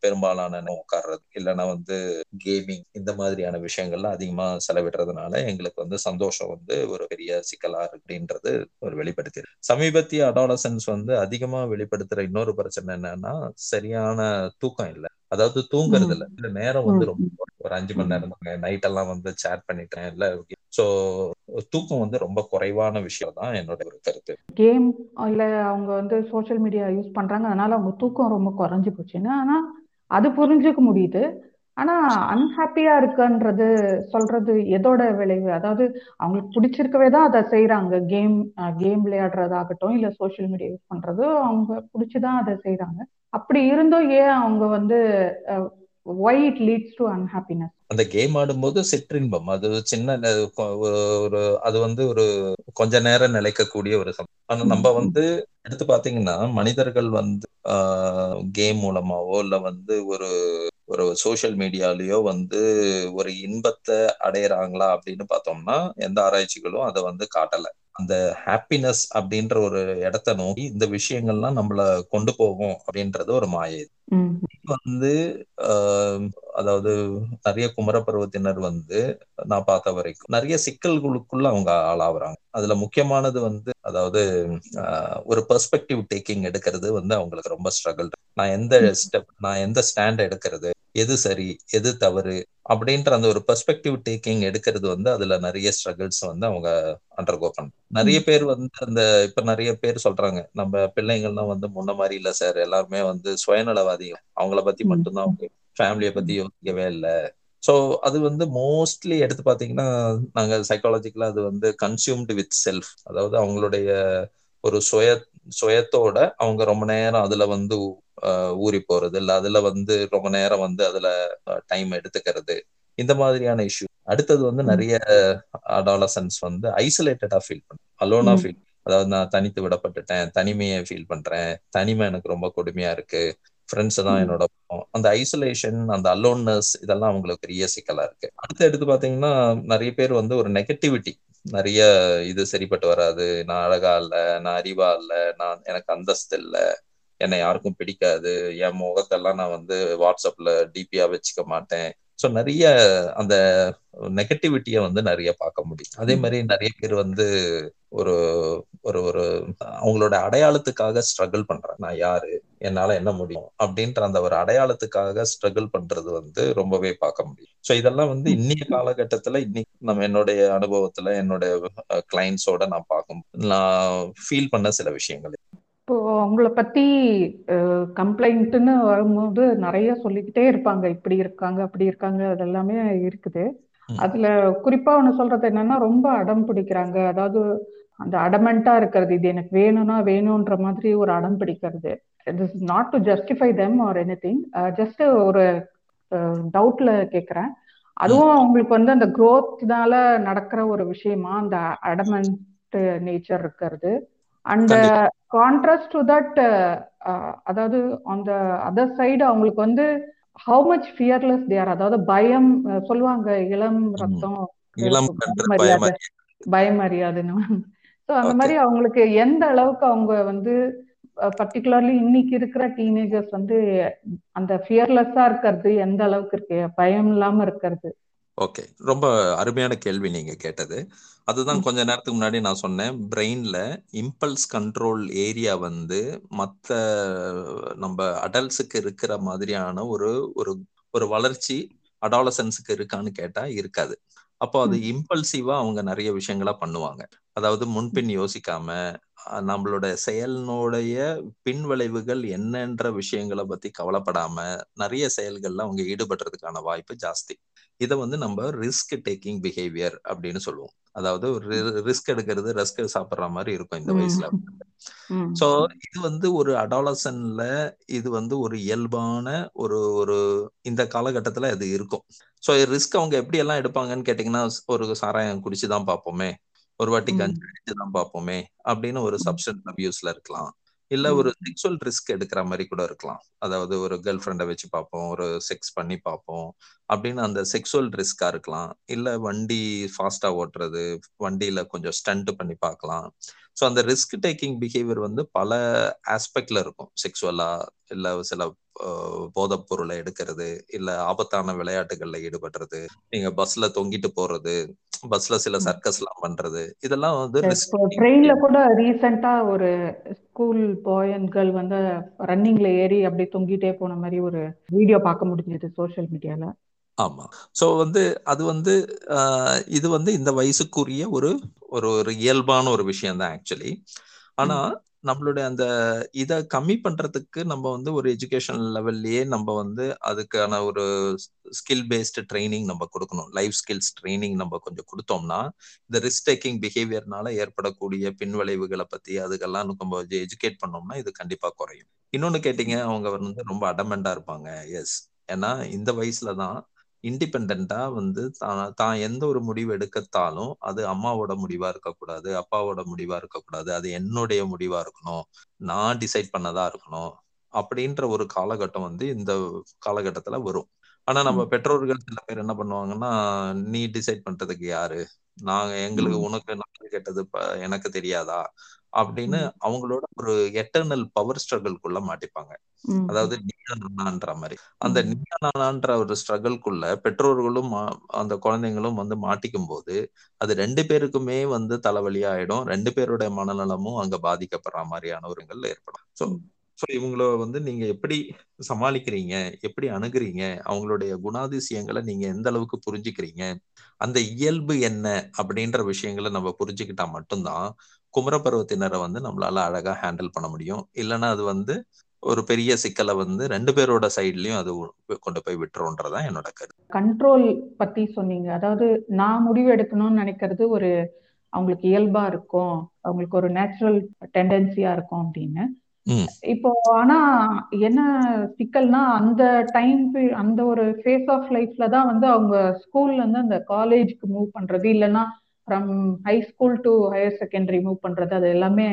பெரும்பாலான உட்கார்றது இல்லைன்னா வந்து கேமிங் இந்த மாதிரியான விஷயங்கள்ல அதிகமா செலவிடுறதுனால எங்களுக்கு வந்து சந்தோஷம் வந்து ஒரு பெரிய சிக்கலா இருக்குன்றது அப்படின்றது ஒரு வெளிப்படுத்தி சமீபத்திய அடாலசன்ஸ் வந்து அதிகமா வெளிப்படுத்துற இன்னொரு பிரச்சனை என்னன்னா சரியான தூக்கம் இல்லை. அதாவது தூங்குறது இல்ல இந்த நேரம் வந்து ரொம்ப ஒரு அஞ்சு மணி நேரம் நைட் எல்லாம் வந்து சேட் பண்ணிட்டேன். இல்ல சோ தூக்கம் வந்து ரொம்ப குறைவான விஷயம் தான் என்னோட ஒரு கருத்து. கேம் இல்ல அவங்க வந்து சோஷியல் மீடியா யூஸ் பண்றாங்க. அதனால அவங்க தூக்கம் ரொம்ப குறைஞ்சு போச்சுன்னு ஆனா அது புரிஞ்சுக்க முடியுது. ஆனா அன்ஹாப்பியா இருக்குன்றது சொல்றது எதோட விளைவு? அதாவது அவங்களுக்கு பிடிச்சிருக்கவே தான் அதை செய்யறாங்க கேம் கேம் விளையாடுறதாகட்டும் இல்ல சோஷியல் மீடியா யூஸ் பண்றது அவங்க பிடிச்சுதான் அதை செய்யறாங்க அப்படி இருந்தும் ஏன் அவங்க வந்து why it leads to unhappiness அந்த கேம் ஆடும்போது சிற்றின்பம். அது சின்ன ஒரு ஒரு அது வந்து ஒரு கொஞ்ச நேரம் நிலைக்கக்கூடிய ஒரு சம் ஆனா நம்ம வந்து எடுத்து பாத்தீங்கன்னா மனிதர்கள் வந்து கேம் மூலமாவோ இல்ல வந்து ஒரு ஒரு சோஷியல் மீடியாலயோ வந்து ஒரு இன்பத்தை அடையறாங்களா அப்படின்னு பார்த்தோம்னா எந்த ஆராய்ச்சிகளும் அதை வந்து காட்டல. அந்த ஹாப்பினஸ் அப்படின்ற ஒரு இடத்த நோக்கி இந்த விஷயங்கள்லாம் நம்மள கொண்டு போகும் அப்படின்றது ஒரு மாயை. வந்து அதாவது நிறைய குமர பருவத்தினர் வந்து நான் பார்த்த வரைக்கும் நிறைய சிக்கல்களுக்குள்ள அவங்க ஆளாகிறாங்க அதுல முக்கியமானது வந்து அதாவது ஒரு பெர்ஸ்பெக்டிவ் டேக்கிங் எடுக்கிறது வந்து அவங்களுக்கு ரொம்ப ஸ்ட்ரகிள் நான் எந்த ஸ்டெப் நான் எந்த ஸ்டாண்ட் எடுக்கிறது எது சரி எது தவறு அப்படின்ற அந்த ஒரு பெர்ஸ்பெக்டிவ் டேக்கிங் எடுக்கிறது வந்து அதுல நிறைய ஸ்ட்ரகிள்ஸ் வந்து அவங்க அண்டர்கோ பண்றாங்க நிறைய பேர் வந்து அந்த இப்ப நிறைய பேர் சொல்றாங்க நம்ம பிள்ளைங்கள்லாம் வந்து முன்ன மாதிரி இல்ல சார் எல்லாருமே வந்து சுயநலவாதிகள். அவங்கள பத்தி மட்டும்தான் அவங்க ஃபேமிலியை பத்தி யோசிக்கவே இல்லை. ஸோ அது வந்து மோஸ்ட்லி எடுத்து பார்த்தீங்கன்னா நாங்கள் சைக்காலஜிக்கலாக அது வந்து கன்சியூம்டு வித் செல்ஃப் அதாவது அவங்களுடைய ஒரு சுய சுயத்தோட அவங்க ரொம்ப நேரம் அதுல வந்து ஊறி போறது இல்ல அதுல வந்து ரொம்ப நேரம் வந்து அதுல டைம் எடுத்துக்கிறது. இந்த மாதிரியான இஷ்யூ அடுத்தது வந்து நிறைய அடாலசன்ஸ் வந்து ஐசோலேட்டடா ஃபீல் பண்ண அலோனா ஃபீல் அதாவது நான் தனித்து விடப்பட்டுட்டேன் தனிமையை ஃபீல் பண்றேன் தனிமை எனக்கு ரொம்ப கொடுமையா இருக்கு ஃப்ரெண்ட்ஸ் தான் என்னோட அந்த ஐசோலேஷன் அந்த அலோன்னஸ் இதெல்லாம் அவங்களுக்கு பெரிய சிக்கலா இருக்கு. அடுத்து எடுத்து பாத்தீங்கன்னா நிறைய பேர் வந்து ஒரு நெகட்டிவிட்டி நிறைய இது சரிப்பட்டு வராது. நான் அழகா இல்ல நான் அறிவா இல்ல நான் எனக்கு அந்தஸ்து இல்ல என்னை யாருக்கும் பிடிக்காது. என் முகத்தெல்லாம் நான் வந்து வாட்ஸ்அப்ல டிபியா வச்சுக்க மாட்டேன். ஸோ நிறைய அந்த நெகட்டிவிட்டியை வந்து நிறைய பார்க்க முடியும். அதே மாதிரி நிறைய பேர் வந்து ஒரு ஒரு ஒரு அவங்களோட அடையாளத்துக்காக ஸ்ட்ரகிள் பண்றாங்க. நான் யாரு? என்னால என்ன முடியும்? அப்படின்ற அந்த ஒரு அடையாளத்துக்காக ஸ்ட்ரகிள் பண்றது வந்து ரொம்பவே பார்க்க முடியும். ஸோ இதெல்லாம் வந்து இன்னைய காலகட்டத்துல இன்னைக்கு நம்ம என்னுடைய அனுபவத்துல என்னுடைய கிளைண்ட்ஸோட நான் பார்க்கும் நான் ஃபீல் பண்ண சில விஷயங்கள். இப்போ அவங்கள பத்தி கம்ப்ளைண்ட்னு வரும்போது நிறைய சொல்லிக்கிட்டே இருப்பாங்க. இப்படி இருக்காங்க அப்படி இருக்காங்க அதெல்லாமே இருக்குது. அதுல குறிப்பா ஒண்ணு சொல்றது என்னன்னா ரொம்ப அடம் பிடிக்கிறாங்க. அதாவது அந்த அடமெண்டா இருக்கிறது இது எனக்கு வேணும்னா வேணும்ன்ற மாதிரி ஒரு அடம் பிடிக்கிறது. It is not to justify them or anything just ஒரு டவுட்ல கேட்குறேன் அதுவும் அவங்களுக்கு வந்து அந்த க்ரோத்னால நடக்கிற ஒரு விஷயமா அந்த அடமெண்ட் நேச்சர் இருக்கிறது. அண்ட் கான்ட்ராஸ்ட் டு தட் அதாவது அந்த அதர் சைடு அவங்களுக்கு வந்து ஹவு மச் ஃபியர்லெஸ் தேர் அதாவது பயம் சொல்லுவாங்க இளம் ரத்தம் மரியாதை. பயம். அறியாதுன்னு ஸோ அந்த மாதிரி அவங்களுக்கு எந்த அளவுக்கு அவங்க வந்து பர்டிகுலர்லி இன்னைக்கு இருக்கிற டீனேஜர்ஸ் வந்து அந்த ஃபியர்லெஸ்ஸா இருக்கிறது எந்த அளவுக்கு இருக்கு? பயம் இல்லாம இருக்கிறது. ஓகே ரொம்ப அருமையான கேள்வி நீங்க கேட்டது. அதுதான் கொஞ்ச நேரத்துக்கு முன்னாடி நான் சொன்னேன். பிரெயின்ல இம்பல்ஸ் கண்ட்ரோல் ஏரியா வந்து மற்ற நம்ம அடல்ட்ஸுக்கு இருக்கிற மாதிரியான ஒரு ஒரு ஒரு வளர்ச்சி அடாலசன்ஸுக்கு இருக்கான்னு கேட்டா இருக்காது. அப்போ அது இம்பல்சிவா அவங்க நிறைய விஷயங்களா பண்ணுவாங்க. அதாவது முன்பின் யோசிக்காம நம்மளோட செயலினுடைய பின் விளைவுகள் என்னன்ற விஷயங்களை பத்தி கவலைப்படாம நிறைய செயல்கள்ல அவங்க ஈடுபடுறதுக்கான வாய்ப்பு ஜாஸ்தி. இதை வந்து நம்ம ரிஸ்க் டேக்கிங் பிஹேவியர் அப்படின்னு சொல்லுவோம். அதாவது ரிஸ்க் எடுக்கிறது ரிஸ்க் சாப்பிடுற மாதிரி இருக்கும் இந்த வயசுல. சோ இது வந்து ஒரு அடாலசன்ல இது வந்து ஒரு இயல்பான ஒரு ஒரு இந்த காலகட்டத்துல அது இருக்கும். சோ ரிஸ்க் அவங்க எப்படி எல்லாம் எடுப்பாங்கன்னு கேட்டீங்கன்னா ஒரு சாராயம் குடிச்சுதான் பார்ப்போமே. ஒரு வாட்டி கஞ்சி அடிச்சுதான் பார்ப்போமே அப்படின்னு ஒரு சப்ஸ்டன்ஸ் அபியூஸ்ல இருக்கலாம். இல்ல ஒரு செக்ஷுவல் ரிஸ்க் எடுக்கிற மாதிரி கூட இருக்கலாம். அதாவது ஒரு கேர்ள் ஃப்ரெண்டை வச்சு பார்ப்போம் ஒரு செக்ஸ் பண்ணி பார்ப்போம். அப்படின்னு அந்த செக்ஷுவல் ரிஸ்கா இருக்கலாம். இல்ல வண்டி ஃபாஸ்டா ஓட்டுறது வண்டியில கொஞ்சம் ஸ்டண்ட் பண்ணி பார்க்கலாம். ஸோ அந்த ரிஸ்க் டேக்கிங் பிஹேவியர் வந்து பல ஆஸ்பெக்ட்ல இருக்கும். செக்ஷுவலா இல்ல சில போதைப் பொருளை எடுக்கிறது இல்ல ஆபத்தான விளையாட்டுகள்ல ஈடுபடுறது நீங்க பஸ்ல தொங்கிட்டு போறது பஸ்ல சில சர்க்கஸ் எல்லாம் பண்றது இதெல்லாம் வந்து ட்ரெயின்ல கூட ரீசெண்டா ஒரு ஸ்கூல் பாய் அண்ட் கேர்ள் வந்து ரன்னிங்ல ஏறி அப்படி தொங்கிட்டே போன மாதிரி ஒரு வீடியோ பார்க்க முடிஞ்சது சோசியல் மீடியால ஆமா. சோ வந்து அது வந்து இது வந்து இந்த வயசுக்குரிய ஒரு ஒரு ஒரு இயல்பான ஒரு விஷயம் தான் ஆக்சுவலி ஆனா நம்மளுடைய அந்த இதை கம்மி பண்றதுக்கு நம்ம வந்து ஒரு எஜுகேஷன் லெவல்லயே நம்ம வந்து அதுக்கான ஒரு ஸ்கில் பேஸ்டு ட்ரைனிங் நம்ம கொடுக்கணும். லைஃப் ஸ்கில்ஸ் ட்ரைனிங் நம்ம கொஞ்சம் கொடுத்தோம்னா இந்த ரிஸ்க் டேக்கிங் பிஹேவியர்னால ஏற்படக்கூடிய பின்விளைவுகளை பத்தி அதுக்கெல்லாம் நம்ம எஜுகேட் பண்ணோம்னா இது கண்டிப்பா குறையும். இன்னொன்னு கேட்டீங்க அவங்க வந்து ரொம்ப அடமெண்டா இருப்பாங்க. எஸ் ஏன்னா இந்த வயசுல தான் இண்டிபெண்டா வந்து தான் தான் எந்த ஒரு முடிவு எடுக்கத்தாலும் அது அம்மாவோட முடிவா இருக்கக்கூடாது அப்பாவோட முடிவா இருக்கக்கூடாது அது என்னுடைய முடிவா இருக்கணும் நான் டிசைட் பண்ணதா இருக்கணும் அப்படின்ற ஒரு காலகட்டம் வந்து இந்த காலகட்டத்துல வரும். ஆனா நம்ம பெற்றோர்கள் சில பேர் என்ன பண்ணுவாங்கன்னா நீ டிசைட் பண்றதுக்கு யாரு? நாங்க எங்களுக்கு உனக்கு நல்லது கெட்டது எனக்கு தெரியாதா? அப்படின்னு அவங்களோட ஒரு எட்டர்னல் பவர் ஸ்ட்ரகிள்குள்ள மாட்டிப்பாங்க. அதாவது நீயானான்ற மாதிரி. அந்த நீயானான்ற ஒரு ஸ்ட்ரகிள்குள்ள பெற்றோர்களும் அந்த குழந்தைங்களும் வந்து மாட்டிக்கும் போது அது ரெண்டு பேருக்குமே வந்து தலைவலி ஆயிடும் ரெண்டு பேருடைய மனநலமும் அங்க பாதிக்கப்படுற மாதிரியான ஒருங்கள் ஏற்படும். ஸோ ஸோ இவங்கள வந்து நீங்க எப்படி சமாளிக்கிறீங்க? எப்படி அணுகுறீங்க? அவங்களுடைய குணாதிசயங்களை நீங்க எந்த அளவுக்கு புரிஞ்சுக்கிறீங்க? அந்த இயல்பு என்ன? அப்படின்ற விஷயங்களை நம்ம புரிஞ்சுக்கிட்டா மட்டும்தான் குமரப்பருவத்தினரை வந்து நம்மளால அழகா ஹேண்டில் பண்ண முடியும். இல்லைன்னா அது வந்து ஒரு பெரிய சிக்கலை வந்து ரெண்டு பேரோட சைட்லயும் அது கொண்டு போய் விட்டுருன்றதான் என்னோட கருத்து. கண்ட்ரோல் பத்தி சொன்னீங்க. அதாவது நான் முடிவு எடுக்கணும்னு நினைக்கிறது ஒரு அவங்களுக்கு இயல்பா இருக்கும். அவங்களுக்கு ஒரு நேச்சுரல் டெண்டன்சியா இருக்கும் அப்படின்னு. இப்போ ஆனா என்ன சிக்கல்னா அந்த டைம் அந்த ஒரு ஃபேஸ் ஆஃப் லைஃப்ல தான் வந்து அவங்க ஸ்கூல்ல இருந்து அந்த காலேஜ்க்கு மூவ் பண்றது. இல்லைன்னா from high school to higher secondary move பண்றது. அது எல்லாமே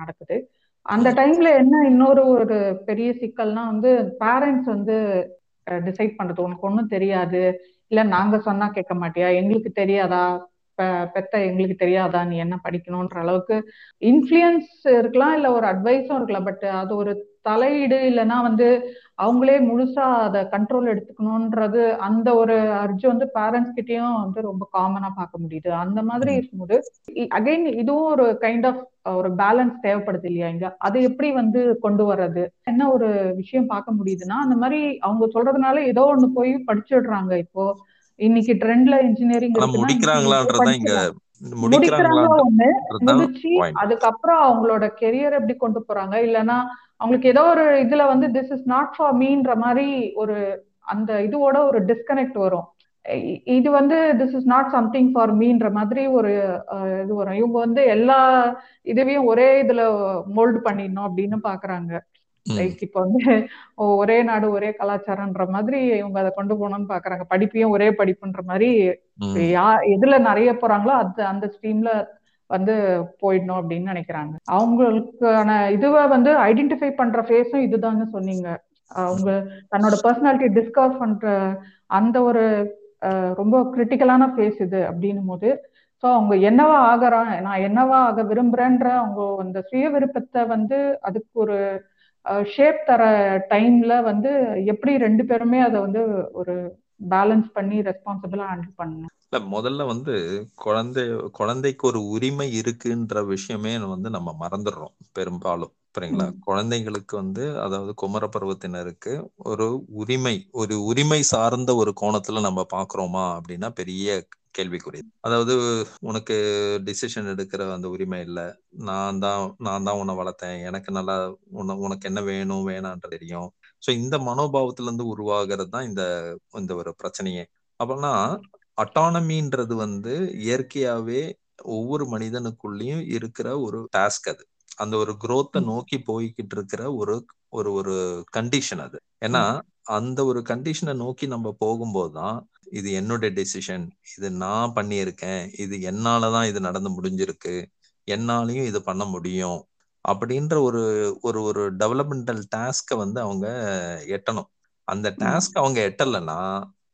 நடக்குது. அந்த டைம்ல என்ன இன்னொரு ஒரு பெரிய சிக்கல்னா வந்து பேரண்ட்ஸ் வந்து டிசைட் பண்றது. உனக்கு ஒன்றும் தெரியாது. இல்ல நாங்க சொன்னா கேட்க மாட்டியா? எங்களுக்கு தெரியாதா? பெத்த எங்களுக்கு தெரியாதா? நீ என்ன படிக்கணும்ன்ற அளவுக்கு இன்ஃப்ளூயன்ஸ் இருக்கலாம் இல்ல ஒரு அட்வைஸும் இருக்கலாம். பட் அது ஒரு தலையீடு இல்லைன்னா வந்து அவங்களே முழுசா அதை கண்ட்ரோல் எடுத்துக்கணும்ன்றது அந்த ஒரு அர்ஜு வந்து பேரண்ட்ஸ் கிட்டயும் வந்து ரொம்ப காமனா பார்க்க முடியுது. அந்த மாதிரி இருக்கும்போது அகைன் இதுவும் ஒரு கைண்ட் ஆஃப் ஒரு பேலன்ஸ் தேவைப்படுது இல்லையா இங்க? அதை எப்படி வந்து கொண்டு வர்றது? என்ன ஒரு விஷயம் பார்க்க முடியுதுன்னா அந்த மாதிரி அவங்க சொல்றதுனால ஏதோ ஒண்ணு போய் படிச்சிடுறாங்க இப்போ. இன்னைக்கு ட்ரெண்ட்ல இன்ஜினியரிங் ஆனா இருக்குன்னா இன்னைக்கு போய் முடிக்கிறாங்களான்றதுதான் இங்க. படிச்சிடலாம் முடிக்கிறாங்க ஒண்ணு முடிச்சு அதுக்கப்புறம் அவங்களோட கெரியர் எப்படி கொண்டு போறாங்க? இல்லைன்னா அவங்களுக்கு ஏதோ ஒரு இதுல வந்து திஸ் இஸ் நாட் ஃபார் மீன்ற மாதிரி ஒரு அந்த இதுவோட ஒரு டிஸ்கனெக்ட் வரும். இது வந்து this is not something for மீன்ற மாதிரி ஒரு இது வரும். இவங்க வந்து எல்லா இதுவையும் ஒரே இதுல மோல்டு பண்ணிடணும் அப்படின்னு பாக்குறாங்க. லைக் இப்போ வந்து ஒரே நாடு ஒரே கலாச்சாரம்ன்ற மாதிரி இவங்க அதை கொண்டு போகணும்னு பாக்குறாங்க. படிப்பையும் ஒரே படிப்புன்ற மாதிரி யா எதுல நிறைய போறாங்களோ அது அந்த ஸ்ட்ரீம்ல வந்து போயிடணும் அப்படின்னு நினைக்கிறாங்க. அவங்களுக்கான இதுவை வந்து ஐடென்டிஃபை பண்ற ஃபேஸும் இதுதான்னு சொன்னீங்க. அவங்க தன்னோட பர்சனாலிட்டி டிஸ்கவர் பண்ற அந்த ஒரு ரொம்ப கிரிட்டிக்கலான ஃபேஸ் இது அப்படின்னும் போது ஸோ அவங்க என்னவா ஆகுறான் நான் என்னவா ஆக விரும்புறேன்ற அவங்க அந்த சுய விருப்பத்தை வந்து அதுக்கு ஒரு ஷேப் தர டைம்ல வந்து எப்படி ரெண்டு பேருமே அதை வந்து ஒரு பேலன்ஸ் பண்ணி ரெஸ்பான்சிபிளா ஹேண்டில் பண்ணணும். இல்ல முதல்ல வந்து குழந்தை குழந்தைக்கு ஒரு உரிமை இருக்குன்ற விஷயமே வந்து நம்ம மறந்துடுறோம் பெரும்பாலும். சரிங்களா. குழந்தைங்களுக்கு வந்து அதாவது குமர பருவத்தினருக்கு ஒரு உரிமை ஒரு உரிமை சார்ந்த ஒரு கோணத்துல நம்ம பாக்குறோமா அப்படின்னா பெரிய கேள்விக்குறி. அதாவது உனக்கு டிசிஷன் எடுக்கிற அந்த உரிமை இல்ல. நான் தான் நான் தான் உன்னை வளர்த்தேன். எனக்கு நல்லா உன உனக்கு என்ன வேணும் வேணான்றது தெரியும். சோ இந்த மனோபாவத்துல இருந்து உருவாகிறது தான் இந்த இந்த ஒரு பிரச்சனையே. அப்படின்னா அட்டானமின்றது வந்து இயற்கையாவே ஒவ்வொரு மனிதனுக்குள்ளேயும் இருக்கிற ஒரு டாஸ்க் அது அந்த ஒரு ம். நோக்கி போய்கிட்டு இருக்கிற ஒரு ஒரு ஒரு கண்டிஷன் அது ஏன்னா அந்த ஒரு கண்டிஷனை நோக்கி நம்ம போகும்போதுதான் இது என்னோட டெசிஷன் இது நான் பண்ணியிருக்கேன் இது என்னாலதான் இது நடந்து முடிஞ்சிருக்கு என்னாலையும் இது பண்ண முடியும் அப்படின்ற ஒரு ஒரு ஒரு டெவலப்மெண்டல் டாஸ்கை வந்து அவங்க எட்டணும் அந்த. டாஸ்க் அவங்க எட்டலைன்னா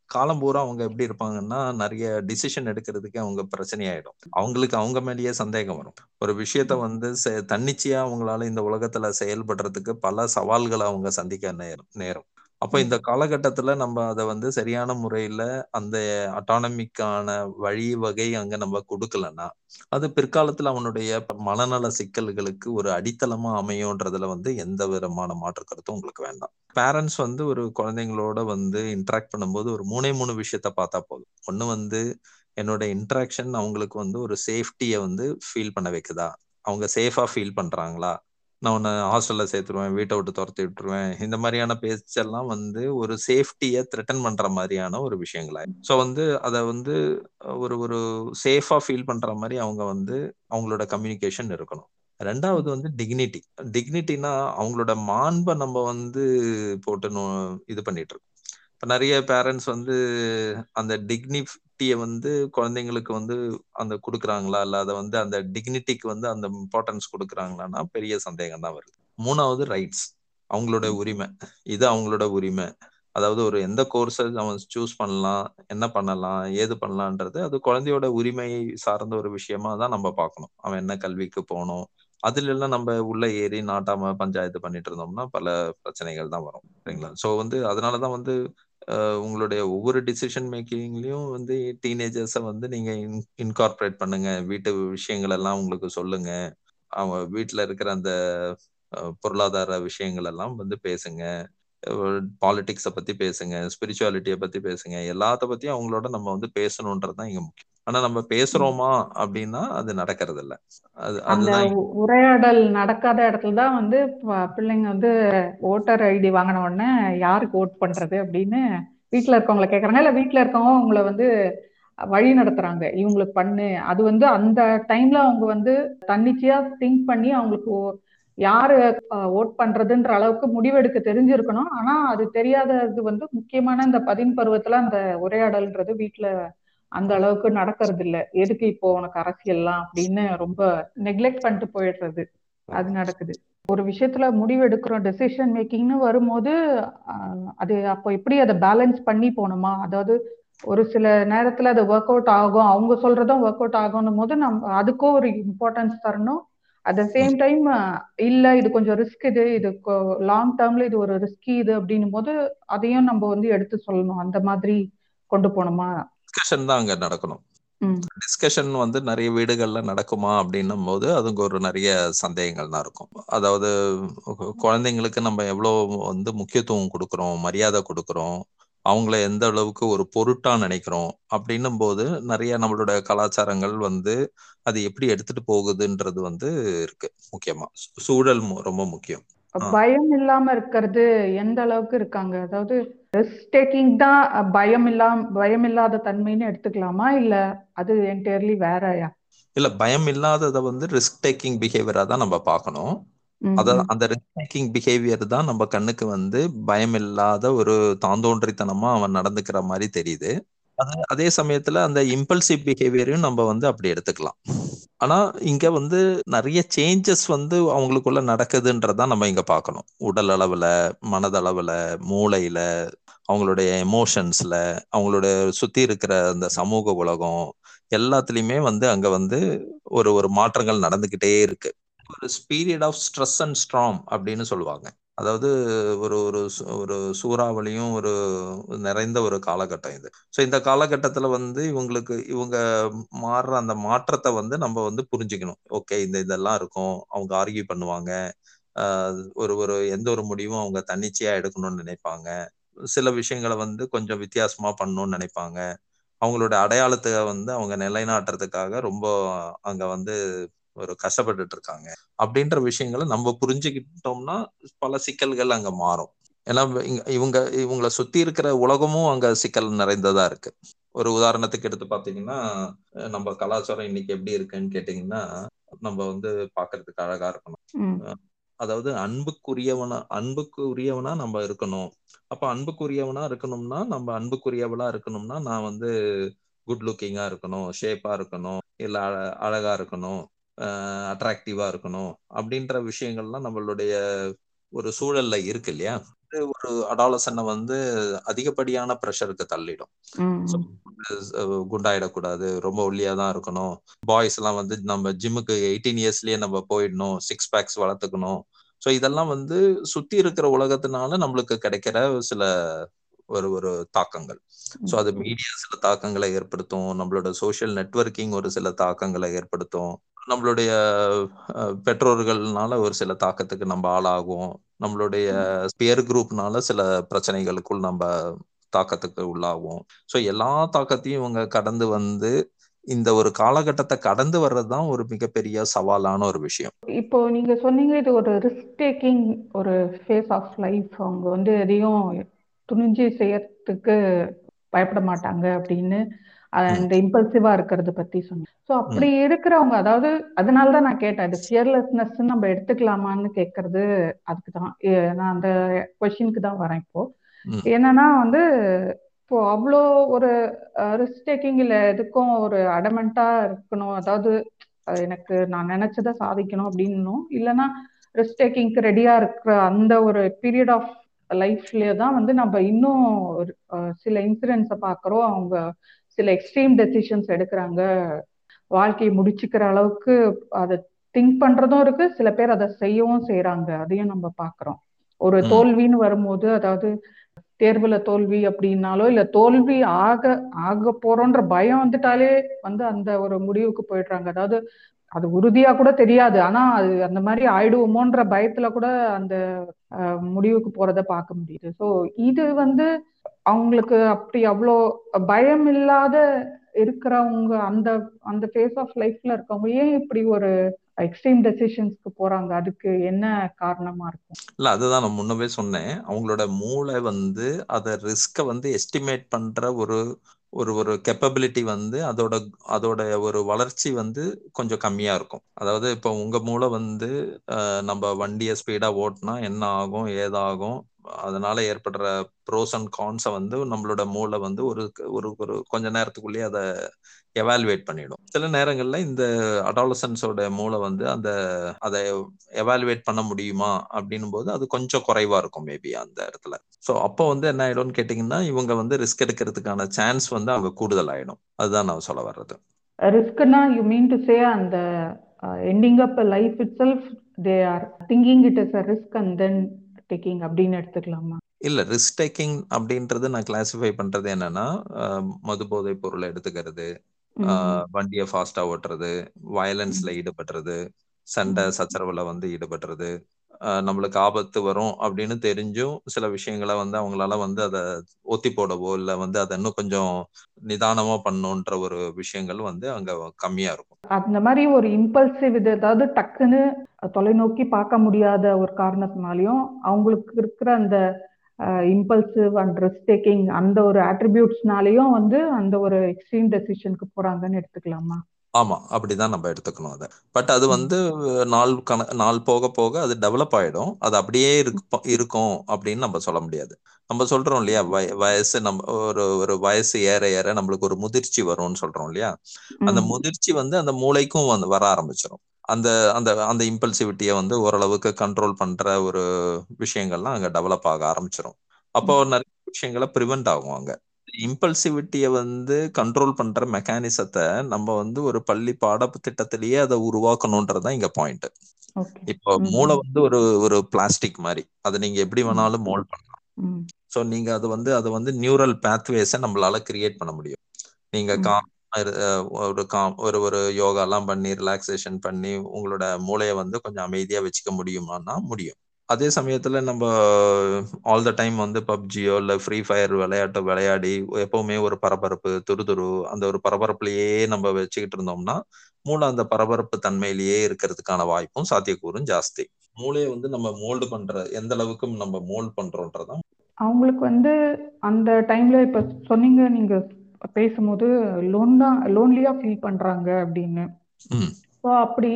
காலம் பூரா அவங்க எப்படி இருப்பாங்கன்னா நிறைய டிசிஷன் எடுக்கிறதுக்கு அவங்க பிரச்சனையாயிடும். அவங்களுக்கு அவங்க மேலேயே சந்தேகம் வரும். ஒரு விஷயத்த வந்து செ- தன்னிச்சையா அவங்களால இந்த உலகத்துல செயல்படுறதுக்கு பல சவால்களை அவங்க சந்திக்க நேரும் நேரும். அப்போ. இந்த காலகட்டத்துல நம்ம அதை வந்து சரியான முறையில அந்த அட்டானமிக்கான வழி வகை அங்க நம்ம கொடுக்கலன்னா அது பிற்காலத்துல அவனுடைய மனநல சிக்கல்களுக்கு ஒரு அடித்தளமா அமையும்ன்றதுல வந்து எந்த விதமான மாற்று கருத்தும் உங்களுக்கு வேண்டாம். பேரண்ட்ஸ் வந்து ஒரு குழந்தைங்களோட வந்து இன்டராக்ட் பண்ணும்போது ஒரு மூணே மூணு விஷயத்த பார்த்தா போதும். ஒண்ணு வந்து என்னோட இன்டராக்ஷன் அவங்களுக்கு வந்து ஒரு சேஃப்டியை வந்து ஃபீல் பண்ண வைக்குதா? அவங்க சேஃபா ஃபீல் பண்றாங்களா? நான் உன்னை ஹாஸ்டல்ல சேர்த்துருவேன் வீட்டை விட்டு துரத்தி விட்டுருவேன். இந்த மாதிரியான பேச்செல்லாம் வந்து ஒரு சேஃப்டியை த்ரெட்டன் பண்ற மாதிரியான ஒரு விஷயங்களா? ஸோ வந்து அதை வந்து ஒரு ஒரு சேஃபா ஃபீல் பண்ற மாதிரி அவங்க வந்து அவங்களோட கம்யூனிகேஷன் இருக்கணும். ரெண்டாவது வந்து டிக்னிட்டி டிக்னிட்டினா அவங்களோட மாண்பை நம்ம வந்து போட்டு நோ- இது பண்ணிட்டு இருக்கோம். இப்போ நிறைய பேரண்ட்ஸ் வந்து அந்த டிக்னிட்டியை வந்து குழந்தைங்களுக்கு வந்து அந்த கொடுக்குறாங்களா? இல்ல அதை வந்து அந்த டிக்னிட்டிக்கு வந்து அந்த இம்பார்ட்டன்ஸ் கொடுக்குறாங்களான்னா பெரிய சந்தேகம் தான் வருது. மூணாவது ரைட்ஸ் அவங்களோட உரிமை. இது அவங்களோட உரிமை. அதாவது ஒரு எந்த கோர்ஸை அவன் சூஸ் பண்ணலாம் என்ன பண்ணலாம் ஏது பண்ணலான்றது அது குழந்தையோட உரிமையை சார்ந்த ஒரு விஷயமா தான் நம்ம பார்க்கணும். அவன் என்ன கல்விக்கு போகணும்? அதுல எல்லாம் நம்ம உள்ள ஏறி நாட்டாம பஞ்சாயத்து பண்ணிட்டு இருந்தோம்னா பல பிரச்சனைகள் தான் வரும். சரிங்களா? சோ வந்து அதனாலதான் வந்து உங்களுடைய ஒவ்வொரு டிசிஷன் மேக்கிங்லயும் வந்து டீனேஜர்ஸை வந்து நீங்க இன்கார்பரேட் பண்ணுங்க. வீட்டு விஷயங்கள் எல்லாம் உங்களுக்கு சொல்லுங்க. அவங்க வீட்டில் இருக்கிற அந்த பொருளாதார விஷயங்கள் எல்லாம் வந்து பேசுங்க. பாலிட்டிக்ஸை பத்தி பேசுங்க. ஸ்பிரிச்சுவாலிட்டியை பத்தி பேசுங்க. எல்லாத்த பத்தியும் அவங்களோட நம்ம வந்து பேசணுன்றதுதான் இங்க முக்கியம். ஆனா நம்ம பேசுறோமா அப்படின்னா அது நடக்கிறது இல்ல அது அந்த உரையாடல் நடக்காத இடத்துல தான் வந்து பிள்ளைங்க வந்து ஓட்டர் ஐடி வாங்கின உடனே யாருக்கு ஓட் பண்றது அப்படின்னு வீட்ல இருக்கவங்கள கேக்குறாங்க. இல்ல வீட்ல இருக்கவங்க உங்களை வந்து வழி நடத்துறாங்க. இவங்களுக்கு பண்ணு. அது வந்து அந்த டைம்ல அவங்க வந்து தன்னிச்சையா திங்க் பண்ணி அவங்களுக்கு யாரு ஓட் பண்றதுன்ற அளவுக்கு முடிவெடுக்க தெரிஞ்சிருக்கணும். ஆனா அது தெரியாதது வந்து முக்கியமான இந்த பதின் பருவத்துல அந்த உரையாடல்ன்றது வீட்டுல அந்த அளவுக்கு நடக்கிறது இல்ல எதுக்கு இப்போ உனக்கு அரசியல்லாம் அப்படின்னு ரொம்ப நெக்லெக்ட் பண்ணிட்டு போயிடுறது. அது நடக்குது. ஒரு விஷயத்துல முடிவு எடுக்கிறோம் டெசிஷன் மேக்கிங்னு வரும்போது அது அப்போ எப்படி அதை பேலன்ஸ் பண்ணி போகணுமா? அதாவது ஒரு சில நேரத்துல அது ஒர்க் அவுட் ஆகும். அவங்க சொல்றதும் ஒர்க் அவுட் ஆகும்னும் போது நம்ம அதுக்கும் ஒரு இம்பார்ட்டன்ஸ் தரணும். அட் த சேம் டைம் இல்ல இது கொஞ்சம் ரிஸ்க் இது இது லாங் டேர்ம்ல இது ஒரு ரிஸ்கி இது அப்படின்னும் போது அதையும் நம்ம வந்து எடுத்து சொல்லணும். அந்த மாதிரி கொண்டு போனோமா டிஸ்கஷன் தான் அங்க நடக்கணும். டிஸ்கஷன் வந்து நிறைய வீடுகள்ல நடக்குமா அப்படின்னும் போது அதுக்கு ஒரு நிறைய சந்தேகங்கள் தான் இருக்கும். அதாவது குழந்தைங்களுக்கு நம்ம எவ்வளவு வந்து முக்கியத்துவம் கொடுக்குறோம் மரியாதை கொடுக்குறோம் அவங்கள எந்த அளவுக்கு ஒரு பொருட்டா நினைக்கிறோம் அப்படின்னும் போது நிறைய நம்மளோட கலாச்சாரங்கள் வந்து அது எப்படி எடுத்துட்டு போகுதுன்றது வந்து இருக்கு முக்கியமா. சூழல் ரொம்ப முக்கியம். பயம் இல்லாம இருக்கிறது எந்த அளவுக்கு இருக்காங்க? அதாவது ரிஸ்க் டேக்கிங் தான் பயம் இல்லாம பயம் இல்லாத தன்மைன்னு எடுத்துக்கலாமா? இல்ல அது என்டையர்லி வேறயா? இல்ல பயம் இல்லாததை வந்து ரிஸ்க் டேக்கிங் பிஹேவியரா தான் நம்ம பார்க்கணும். அத அந்த ரிஸ்க் டேக்கிங் பிஹேவியர் தான் நம்ம கண்ணுக்கு வந்து பயம் இல்லாத ஒரு தாந்தோன்றித்தனமா அவன் நடந்துக்கிற மாதிரி தெரியுது. அதே சமயத்துல அந்த இம்பல்சிவ் பிஹேவியரையும் நம்ம வந்து அப்படி எடுத்துக்கலாம். ஆனா இங்க வந்து நிறைய சேஞ்சஸ் வந்து அவங்களுக்குள்ள நடக்குதுன்றதான் நம்ம இங்க பார்க்கணும். உடல் அளவுல மனதளவுல மூளையில அவங்களுடைய எமோஷன்ஸ்ல அவங்களோட சுத்தி இருக்கிற அந்த சமூக உலகம் எல்லாத்துலயுமே வந்து அங்க வந்து ஒரு ஒரு மாற்றங்கள் நடந்துகிட்டே இருக்கு. ஒரு period of stress and strong அப்படின்னு சொல்லுவாங்க. அதாவது ஒரு ஒரு ஒரு சூறாவளியும் ஒரு நிறைந்த ஒரு காலகட்டம் இது. ஸோ இந்த காலகட்டத்தில் வந்து இவங்களுக்கு இவங்க மாறுற அந்த மாற்றத்தை வந்து நம்ம வந்து புரிஞ்சுக்கணும். ஓகே இந்த இதெல்லாம் இருக்கும். அவங்க ஆர்கியூ பண்ணுவாங்க. ஒரு ஒரு எந்த ஒரு முடிவும் அவங்க தன்னிச்சையா எடுக்கணும்னு நினைப்பாங்க. சில விஷயங்களை வந்து கொஞ்சம் வித்தியாசமா பண்ணணும்னு நினைப்பாங்க. அவங்களோட அடையாளத்தை வந்து அவங்க நிலைநாட்டுறதுக்காக ரொம்ப அங்க வந்து ஒரு கஷ்டப்பட்டுட்டு இருக்காங்க அப்படின்ற விஷயங்களை நம்ம புரிஞ்சுக்கிட்டோம்னா பல சிக்கல்கள் அங்க மாறும். ஏன்னா இவங்க இவங்களை சுத்தி இருக்கிற உலகமும் அங்க சிக்கல் நிறைந்ததா இருக்கு. ஒரு உதாரணத்துக்கு எடுத்து பாத்தீங்கன்னா நம்ம கலாச்சாரம் இன்னைக்கு எப்படி இருக்குன்னு கேட்டீங்கன்னா நம்ம வந்து பாக்குறதுக்கு அழகா இருக்கணும். அதாவது அன்புக்குரியவனா அன்புக்குரியவனா நம்ம இருக்கணும். அப்ப அன்புக்குரியவனா இருக்கணும்னா நம்ம அன்புக்குரியவளா இருக்கணும்னா நான் வந்து குட் லுக்கிங்கா இருக்கணும் ஷேப்பா இருக்கணும் இல்ல அழகா இருக்கணும். அட்ராக்டிவா இருக்கணும் அப்படின்ற விஷயங்கள்லாம் நம்மளுடைய ஒரு சூழல்ல இருக்கு இல்லையா? ஒரு அடாலசனை வந்து அதிகப்படியான ப்ரெஷருக்கு தள்ளிடும். குண்டாயிடக்கூடாது. ரொம்ப ஒல்லியா தான் இருக்கணும். பாய்ஸ் எல்லாம் வந்து நம்ம ஜிம்முக்கு எயிட்டீன் இயர்ஸ்லயே நம்ம போயிடணும். சிக்ஸ் பேக்ஸ் வளர்த்துக்கணும். ஸோ இதெல்லாம் வந்து சுத்தி இருக்கிற உலகத்தினால நம்மளுக்கு கிடைக்கிற சில ஒரு ஒரு தாக்கங்கள். ஸோ அது மீடியா சில தாக்கங்களை ஏற்படுத்தும் நம்மளோட சோசியல் நெட்ஒர்க்கிங் ஒரு சில தாக்கங்களை ஏற்படுத்தும் நம்மளுடைய பெற்றோர்கள்னால ஒரு சில தாக்கத்துக்கு நம்ம ஆளாகும் நம்மளுடைய பியர் குரூப்னால சில பிரச்சனைகளுக்குள் நம்ம தாக்கத்துக்கு உள்ளாகும். ஸோ எல்லா தாக்கத்தையும் இவங்க கடந்து வந்து இந்த ஒரு காலகட்டத்தை கடந்து வர்றதுதான் ஒரு மிகப்பெரிய சவாலான ஒரு விஷயம். இப்போ நீங்க சொன்னீங்க இது ஒரு ரிஸ்க் டேக்கிங் ஒரு ஃபேஸ் ஆஃப் லைஃப் அவங்க வந்து எதையும் துணிஞ்சு செய்யறதுக்கு பயப்பட மாட்டாங்க அப்படின்னு இந்த இம்பல்சிவா இருக்கிறத பத்தி சொன்னேன் ஸோ அப்படி இருக்கிறவங்க அதாவது அதனாலதான் நான் கேட்டேன் இது ஃபியர்லெஸ்னஸ் நம்ம எடுத்துக்கலாமான்னு கேட்கறது அதுக்கு தான். நான் அந்த கொஸ்டினுக்கு தான் வரேன் இப்போ. என்னன்னா வந்து இப்போ அவ்வளோ ஒரு ரிஸ்க் டேக்கிங் இல்லை எதுக்கும் ஒரு அடமெண்டா இருக்கணும். அதாவது எனக்கு நான் நினைச்சதை சாதிக்கணும் அப்படின்னும். இல்லைன்னா ரிஸ்க் டேக்கிங்க்கு ரெடியா இருக்கிற அந்த ஒரு பீரியட் ஆஃப் லைஃப்லயே தான் வந்து நம்ம இன்னும் சில இன்சிடென்ட்ஸை பார்க்குறோம் அவங்க சில எக்ஸ்ட்ரீம் டெசிஷன்ஸ் எடுக்கிறாங்க. வாழ்க்கையை முடிச்சுக்கிற அளவுக்கு அதை திங்க் பண்றதும் இருக்கு. சில பேர் அதை செய்யவும் செய்யறாங்க அதையும் நம்ம பாக்குறோம். ஒரு தோல்வின்னு வரும்போது அதாவது தேர்வுல தோல்வி அப்படின்னாலோ இல்ல தோல்வி ஆக ஆக போறோன்ற பயம் வந்துட்டாலே வந்து அந்த ஒரு முடிவுக்கு போயிடுறாங்க. அதாவது அது உறுதியா கூட தெரியாது. ஆனா அது அந்த மாதிரி ஆயிடுவோமோன்ற பயத்துல கூட அந்த முடிவுக்கு போறத பார்க்க முடியுது. ஸோ இது வந்து அவங்களுக்கு அப்படி அவ்வளோ பயம் இல்லாத இருக்கிறவங்க அந்த அந்த ஃபேஸ் ஆஃப் லைஃப்ல இருக்கவங்க ஏன் இப்படி ஒரு எக்ஸ்ட்ரீம் டெசிஷன்ஸ்க்கு போறாங்க? அதுக்கு என்ன காரணமா இருக்கும்? இல்ல அதுதான் நான் முன்னவே சொன்னேன். அவங்களோட மூளை வந்து அத ரிஸ்க வந்து எஸ்டிமேட் பண்ற ஒரு ஒரு ஒரு கெப்பபிலிட்டி வந்து அதோட அதோட ஒரு வளர்ச்சி வந்து கொஞ்சம் கம்மியா இருக்கும். அதாவது இப்போ உங்க மூளை வந்து நம்ம வண்டியை ஸ்பீடா ஓட்டினா என்ன ஆகும் ஏதாகும்? அதனால ஏற்படுற ப்ரோஸ் அண்ட் கான்ஸை வந்து நம்மளோட மூளை வந்து ஒரு ஒரு ஒரு கொஞ்ச நேரத்துக்குள்ளேயே அதை எவாலுவேட் பண்ணிடும். சில நேரங்கள்ல இந்த அடாலசன்ஸோட மூளை வந்து அந்த அதை எவாலுவேட் பண்ண முடியுமா அப்படின்னும் போது அது கொஞ்சம் குறைவா இருக்கும் மேபி அந்த இடத்துல. ஸோ அப்போ வந்து என்ன ஆயிடும்னு கேட்டீங்கன்னா இவங்க வந்து ரிஸ்க் எடுக்கிறதுக்கான சான்ஸ் வந்து அவங்க கூடுதல் ஆயிடும் அதுதான் நான் சொல்ல வர்றது. ரிஸ்க்னா யூ மீன் டு சே அந்த ending up life itself they are thinking it is a risk and then taking அப்படின்னு எடுத்துக்கலாமா? இல்ல ரிஸ்க் டேக்கிங் அப்படின்றது நான் கிளாசிஃபை பண்றது என்னன்னா மது போதை பொருளை எடுத்துக்கிறது வண்டியை ஃபாஸ்டா ஓட்டுறது வயலன்ஸ்ல ஈடுபடுறது சண்டை சச்சரவுல வந்து ஈடுபடுறது நம்மளுக்கு ஆபத்து வரும் அப்படின்னு தெரிஞ்சும் சில விஷயங்களை வந்து அவங்களால வந்து அதை ஒத்தி போடவோ இல்ல வந்து அதை இன்னும் கொஞ்சம் நிதானமா பண்ணுன்ற ஒரு விஷயங்கள் வந்து அங்க கம்மியா இருக்கும். அந்த மாதிரி ஒரு இம்பல்சிவ் இது ஏதாவது டக்குன்னு தொலைநோக்கி பார்க்க முடியாத ஒரு காரணத்தினாலையும் அவங்களுக்கு இருக்கிற அந்த இம்பல்சிவ் அண்ட் ரிஸ்க் டேக்கிங் அந்த ஒரு ஆட்ரிபியூட்ஸ்னாலையும் வந்து அந்த ஒரு எக்ஸ்ட்ரீம் டெசிஷனுக்கு போறாங்கன்னு எடுத்துக்கலாமா? ஆமா அப்படிதான் நம்ம எடுத்துக்கணும் அதை. பட் அது வந்து நாள் கண நாள் போக போக அது டெவலப் ஆயிடும். அது அப்படியே இருக்கும் அப்படின்னு நம்ம சொல்ல முடியாது. நம்ம சொல்றோம் இல்லையா வயசு நம்ம ஒரு ஒரு வயசு ஏற ஏற நம்மளுக்கு ஒரு முதிர்ச்சி வரும்னு சொல்றோம் இல்லையா? அந்த முதிர்ச்சி வந்து அந்த மூளைக்கும் வந்து வர ஆரம்பிச்சிடும் அந்த அந்த அந்த இம்பல்சிவிட்டியை வந்து ஓரளவுக்கு கண்ட்ரோல் பண்ற ஒரு விஷயங்கள்லாம் அங்க டெவலப் ஆக ஆரம்பிச்சிடும் அப்போ நிறைய விஷயங்களை ப்ரிவென்ட் ஆகும் அங்க. இம்பல்சிவிட்டியை வந்து கண்ட்ரோல் பண்ற மெக்கானிசத்தை நம்ம வந்து ஒரு பள்ளி பாடத்திட்டத்திலேயே அதை உருவாக்கணும்ன்றதுதான் இங்க பாயிண்ட் இப்போ மூளை வந்து ஒரு ஒரு பிளாஸ்டிக் மாதிரி. அதை நீங்க எப்படி வேணாலும் மோல்ட் பண்ணலாம். சோ நீங்க அது வந்து அதை வந்து நியூரல் பேத்வேஸை நம்மளால கிரியேட் பண்ண முடியும். நீங்க காம் ஒரு காம் ஒரு ஒரு யோகா எல்லாம் பண்ணி ரிலாக்ஸேஷன் பண்ணி உங்களோட மூளையை வந்து கொஞ்சம் அமைதியா வச்சுக்க முடியுமான்னா முடியும். அதே சமயத்துல நம்ம ஆல் த டைம் வந்து பப்ஜியோ இல்ல ஃப்ரீ ஃபயர் விளையாட்டு விளையாடி எப்பவுமே ஒரு பரபரப்பு துரு துரு அந்த ஒரு பரபரப்புலயே நம்ம வச்சுக்கிட்டு இருந்தோம்னா மூளை அந்த பரபரப்பு தன்மையிலேயே இருக்கிறதுக்கான வாய்ப்பும் சாத்தியக்கூறும் ஜாஸ்தி. மூளையை வந்து நம்ம மோல்டு பண்ற எந்த அளவுக்கு நம்ம மோல்டு பண்றோன்றதான் அவங்களுக்கு வந்து அந்த டைம்ல இப்ப சொன்னீங்க நீங்க பேசும்போது லோன்லா லோன்லியா ஃபீல் பண்றாங்க அப்படின்னு. ஸோ அப்படி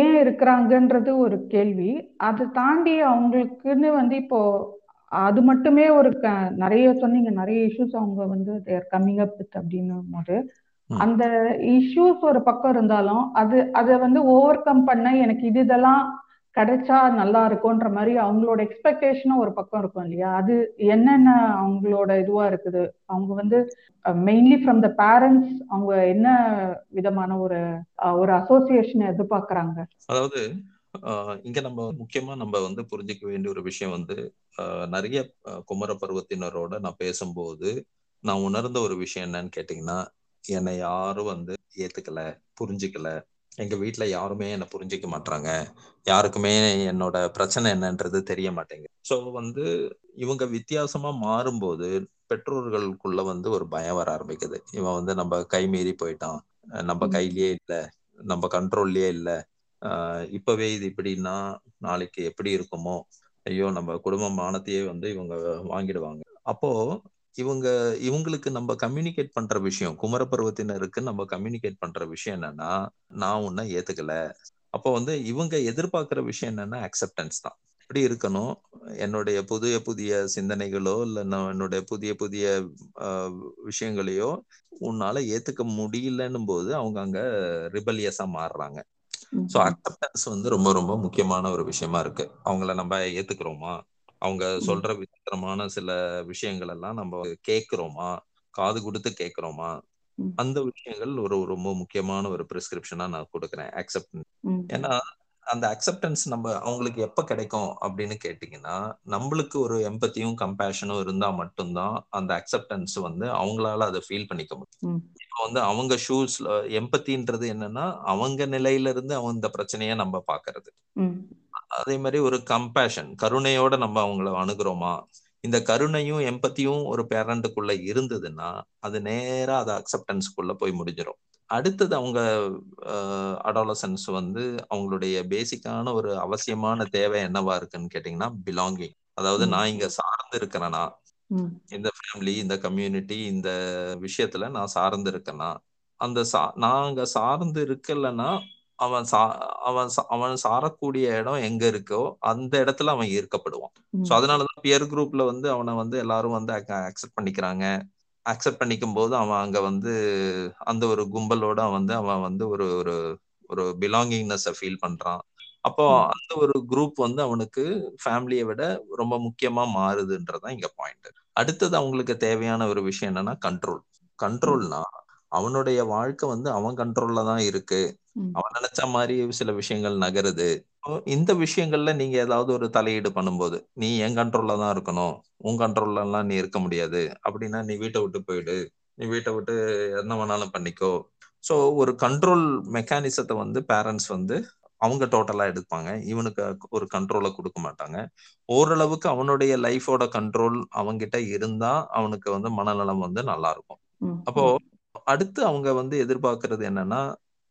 ஏன் இருக்கிறாங்கன்றது ஒரு கேள்வி. அதை தாண்டி அவங்களுக்குன்னு வந்து இப்போ அது மட்டுமே ஒரு க நிறைய சொன்னீங்க நிறைய இஷ்யூஸ் அவங்க வந்து தேர் கம்மிங் அப் வித் அப்படின்னும் போது. அந்த இஷ்யூஸ் ஒரு பக்கம் இருந்தாலும் அது அதை வந்து ஓவர் கம் பண்ண எனக்கு இது இதெல்லாம் கிடைச்சா நல்லா இருக்கும்ன்ற மாதிரி அவங்களோட எக்ஸ்பெக்டேஷனும் ஒரு பக்கம் இருக்கும் இல்லையா? அது என்னென்ன அவங்களோட இதுவா இருக்குது? அவங்க வந்து மெயின்லி ஃப்ரம் த பேரண்ட்ஸ் அவங்க என்ன விதமான ஒரு ஒரு அசோசியேஷன் எதிர்பார்க்கறாங்க? அதாவது இங்க நம்ம முக்கியமா நம்ம வந்து புரிஞ்சுக்க வேண்டிய ஒரு விஷயம் வந்து நிறைய குமர பருவத்தினரோட நான் பேசும்போது நான் உணர்ந்த ஒரு விஷயம் என்னன்னு கேட்டீங்கன்னா என்னை யாரும் வந்து ஏத்துக்கல புரிஞ்சுக்கல எங்க வீட்டுல யாருமே என்ன புரிஞ்சுக்க மாட்டாங்க யாருக்குமே என்னோட பிரச்சனை என்னன்றது தெரிய மாட்டேங்குது. ஸோ வந்து இவங்க வித்தியாசமா மாறும்போது பெற்றோர்களுக்குள்ள வந்து ஒரு பயம் வர ஆரம்பிக்குது. இவன் வந்து நம்ம கை மீறி போயிட்டான். நம்ம கையிலேயே இல்லை. நம்ம கண்ட்ரோல்லயே இல்லை. ஆஹ் இப்பவே இது இப்படின்னா நாளைக்கு எப்படி இருக்குமோ? ஐயோ நம்ம குடும்ப மானத்தையே வந்து இவங்க வாங்கிடுவாங்க. அப்போ இவங்க இவங்களுக்கு நம்ம கம்யூனிகேட் பண்ற விஷயம் குமர பருவத்தினருக்கு நம்ம கம்யூனிகேட் பண்ற விஷயம் என்னன்னா நான் உன்னை ஏத்துக்கல. அப்போ வந்து இவங்க எதிர்பார்க்கிற விஷயம் என்னன்னா அக்செப்டன்ஸ் தான். எப்படி இருக்கணும். என்னுடைய புதிய புதிய சிந்தனைகளோ இல்ல என்னுடைய புதிய புதிய விஷயங்களையோ உன்னால ஏத்துக்க முடியலன்னும் போது அவங்க அங்க ரிபலியஸா மாறுறாங்க. ஸோ அக்செப்டன்ஸ் வந்து ரொம்ப ரொம்ப முக்கியமான ஒரு விஷயமா இருக்கு. அவங்கள நம்ம ஏத்துக்கிறோமா? அவங்க சொல்ற விசித்திரமான சில விஷயங்கள் எல்லாம் நம்ம கேட்கிறோமா? காது கொடுத்து கேட்கிறோமா? அந்த விஷயங்கள் ஒரு ரொம்ப முக்கியமான ஒரு பிரிஸ்கிரிப்ஷனா நான் கொடுக்குறேன். அக்செப்டன்ஸ் ஏன்னா அந்த அக்செப்டன்ஸ் நம்ம அவங்களுக்கு எப்ப கிடைக்கும் அப்படின்னு கேட்டீங்கன்னா நம்மளுக்கு ஒரு எம்பத்தியும் கம்பேஷனும் இருந்தா மட்டும்தான் அந்த அக்செப்டன்ஸ் வந்து அவங்களால அதை ஃபீல் பண்ணிக்க முடியும். இப்போ வந்து அவங்க ஷூஸ்ல எம்பத்தின்றது என்னன்னா அவங்க நிலையில இருந்து அவங்க இந்த பிரச்சனைய நம்ம பாக்குறது அதே மாதிரி ஒரு கம்பேஷன் கருணையோட நம்ம அவங்கள அணுகிறோமா? இந்த கருணையும் எம்பத்தியும் ஒரு பேரண்ட்டுக்குள்ள இருந்ததுன்னா அது நேரா அது அக்செப்டன்ஸ்க்குள்ள போய் முடிஞ்சிடும் அடுத்தது அவங்க அடாலசன்ஸ் வந்து அவங்களுடைய பேசிக்கான ஒரு அவசியமான தேவை என்னவா இருக்குன்னு கேட்டீங்கன்னா பிலாங்கிங் அதாவது நான் இங்க சார்ந்து இருக்கிறேனா ம். இந்த ஃபேமிலி இந்த கம்யூனிட்டி இந்த விஷயத்துல நான் சார்ந்து இருக்கேன்னா அந்த சா நான் அங்க சார்ந்து இருக்கலன்னா அவன் சா அவன் அவன் சாரக்கூடிய இடம் எங்க இருக்கோ அந்த இடத்துல அவன் ஈர்க்கப்படுவான். ஸோ அதனாலதான் பியர் குரூப்ல வந்து அவனை வந்து எல்லாரும் வந்து அக்செப்ட் பண்ணிக்கிறாங்க. அக்செப்ட் பண்ணிக்கும் போது அவன் அங்க வந்து அந்த ஒரு கும்பலோட வந்து அவன் வந்து ஒரு ஒரு ஒரு பிலாங்கிங்னஸ் ஃபீல் பண்றான். அப்போ அந்த ஒரு குரூப் வந்து அவனுக்கு ஃபேமிலியை விட ரொம்ப முக்கியமா மாறுதுன்றதான் இங்க பாயிண்ட் அடுத்தது அவங்களுக்கு தேவையான ஒரு விஷயம் என்னன்னா கண்ட்ரோல் கண்ட்ரோல்னா அவனுடைய வாழ்க்கை வந்து அவன் கண்ட்ரோல்ல தான் இருக்கு. அவன் நினைச்ச மாதிரி சில விஷயங்கள் நகருது. இந்த விஷயங்கள்ல நீங்க ஏதாவது ஒரு தலையீடு பண்ணும்போது நீ என் கண்ட்ரோல்ல தான் இருக்கணும். உன் கண்ட்ரோல்ல எல்லாம் நீ இருக்க முடியாது. அப்படின்னா நீ வீட்டை விட்டு போயிடு. நீ வீட்டை விட்டு என்ன வேணாலும் பண்ணிக்கோ. ஸோ ஒரு கண்ட்ரோல் மெக்கானிசத்தை வந்து பேரண்ட்ஸ் வந்து அவங்க டோட்டலா எடுப்பாங்க. இவனுக்கு ஒரு கண்ட்ரோலை கொடுக்க மாட்டாங்க. ஓரளவுக்கு அவனுடைய லைஃபோட கண்ட்ரோல் அவங்கிட்ட இருந்தா அவனுக்கு வந்து மனநலம் வந்து நல்லா இருக்கும். அப்போ அடுத்து அவங்க வந்து எதிர்பார்க்கறது என்னன்னா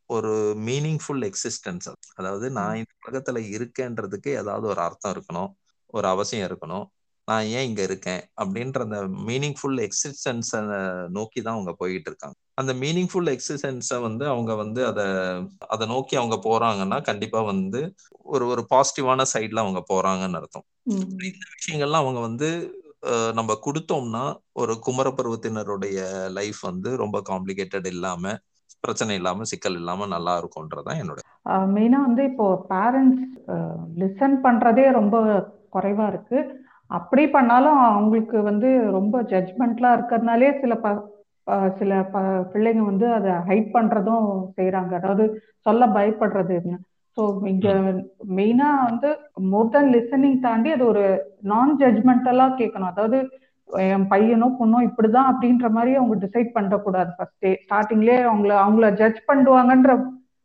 ஒரு மீனிங்ஃபுல் எக்ஸிஸ்டன்ஸ் அதாவது நான் இந்த உலகத்துல இருக்கேன்றதுக்கு ஏதாவது ஒரு அர்த்தம் இருக்கணும் ஒரு அவசியம் இருக்கணும். நான் ஏன் இங்க இருக்கேன்? அப்படின்ற அந்த மீனிங்ஃபுல் எக்ஸிஸ்டன்ஸை நோக்கி தான் அவங்க போயிட்டு இருக்காங்க. அந்த மீனிங்ஃபுல் எக்ஸிஸ்டன்ஸை வந்து அவங்க வந்து அதை அதை நோக்கி அவங்க போறாங்கன்னா கண்டிப்பா வந்து ஒரு ஒரு பாசிட்டிவான சைட்ல அவங்க போறாங்கன்னு அர்த்தம். இந்த விஷயங்கள்லாம் அவங்க வந்து நம்ம கொடுத்தோம்னா ஒரு குமர பருவத்தினருடைய லைஃப் வந்து ரொம்ப காம்ப்ளிகேட்டட் இல்லாம பிரச்சனை இல்லாம சிக்கல் இல்லாம நல்லா இருக்கும்ன்றதான் என்னோட மெயினா வந்து இப்போ பேரண்ட்ஸ் லிசன் பண்றதே ரொம்ப குறைவா இருக்கு. அப்படி பண்ணாலும் அவங்களுக்கு வந்து ரொம்ப ஜட்ஜ்மெண்ட்லாம் இருக்கிறதுனாலே சில ப சில ப பிள்ளைங்க வந்து அதை ஹைட் பண்றதும் செய்யறாங்க அதாவது சொல்ல பயப்படுறதுன்னு ஸோ இங்கே ம், மெயினாக வந்து மோர் தென் லிசனிங் தாண்டி அது ஒரு நான் ஜட்ஜ்மெண்டலாக கேட்கணும் அதாவது என் பையனோ பொண்ணோ இப்படிதான் அப்படின்ற மாதிரி அவங்க டிசைட் பண்ணக்கூடாது ஃபர்ஸ்டே ஸ்டார்டிங்லேயே அவங்கள அவங்கள ஜட்ஜ் பண்ணுவாங்கன்ற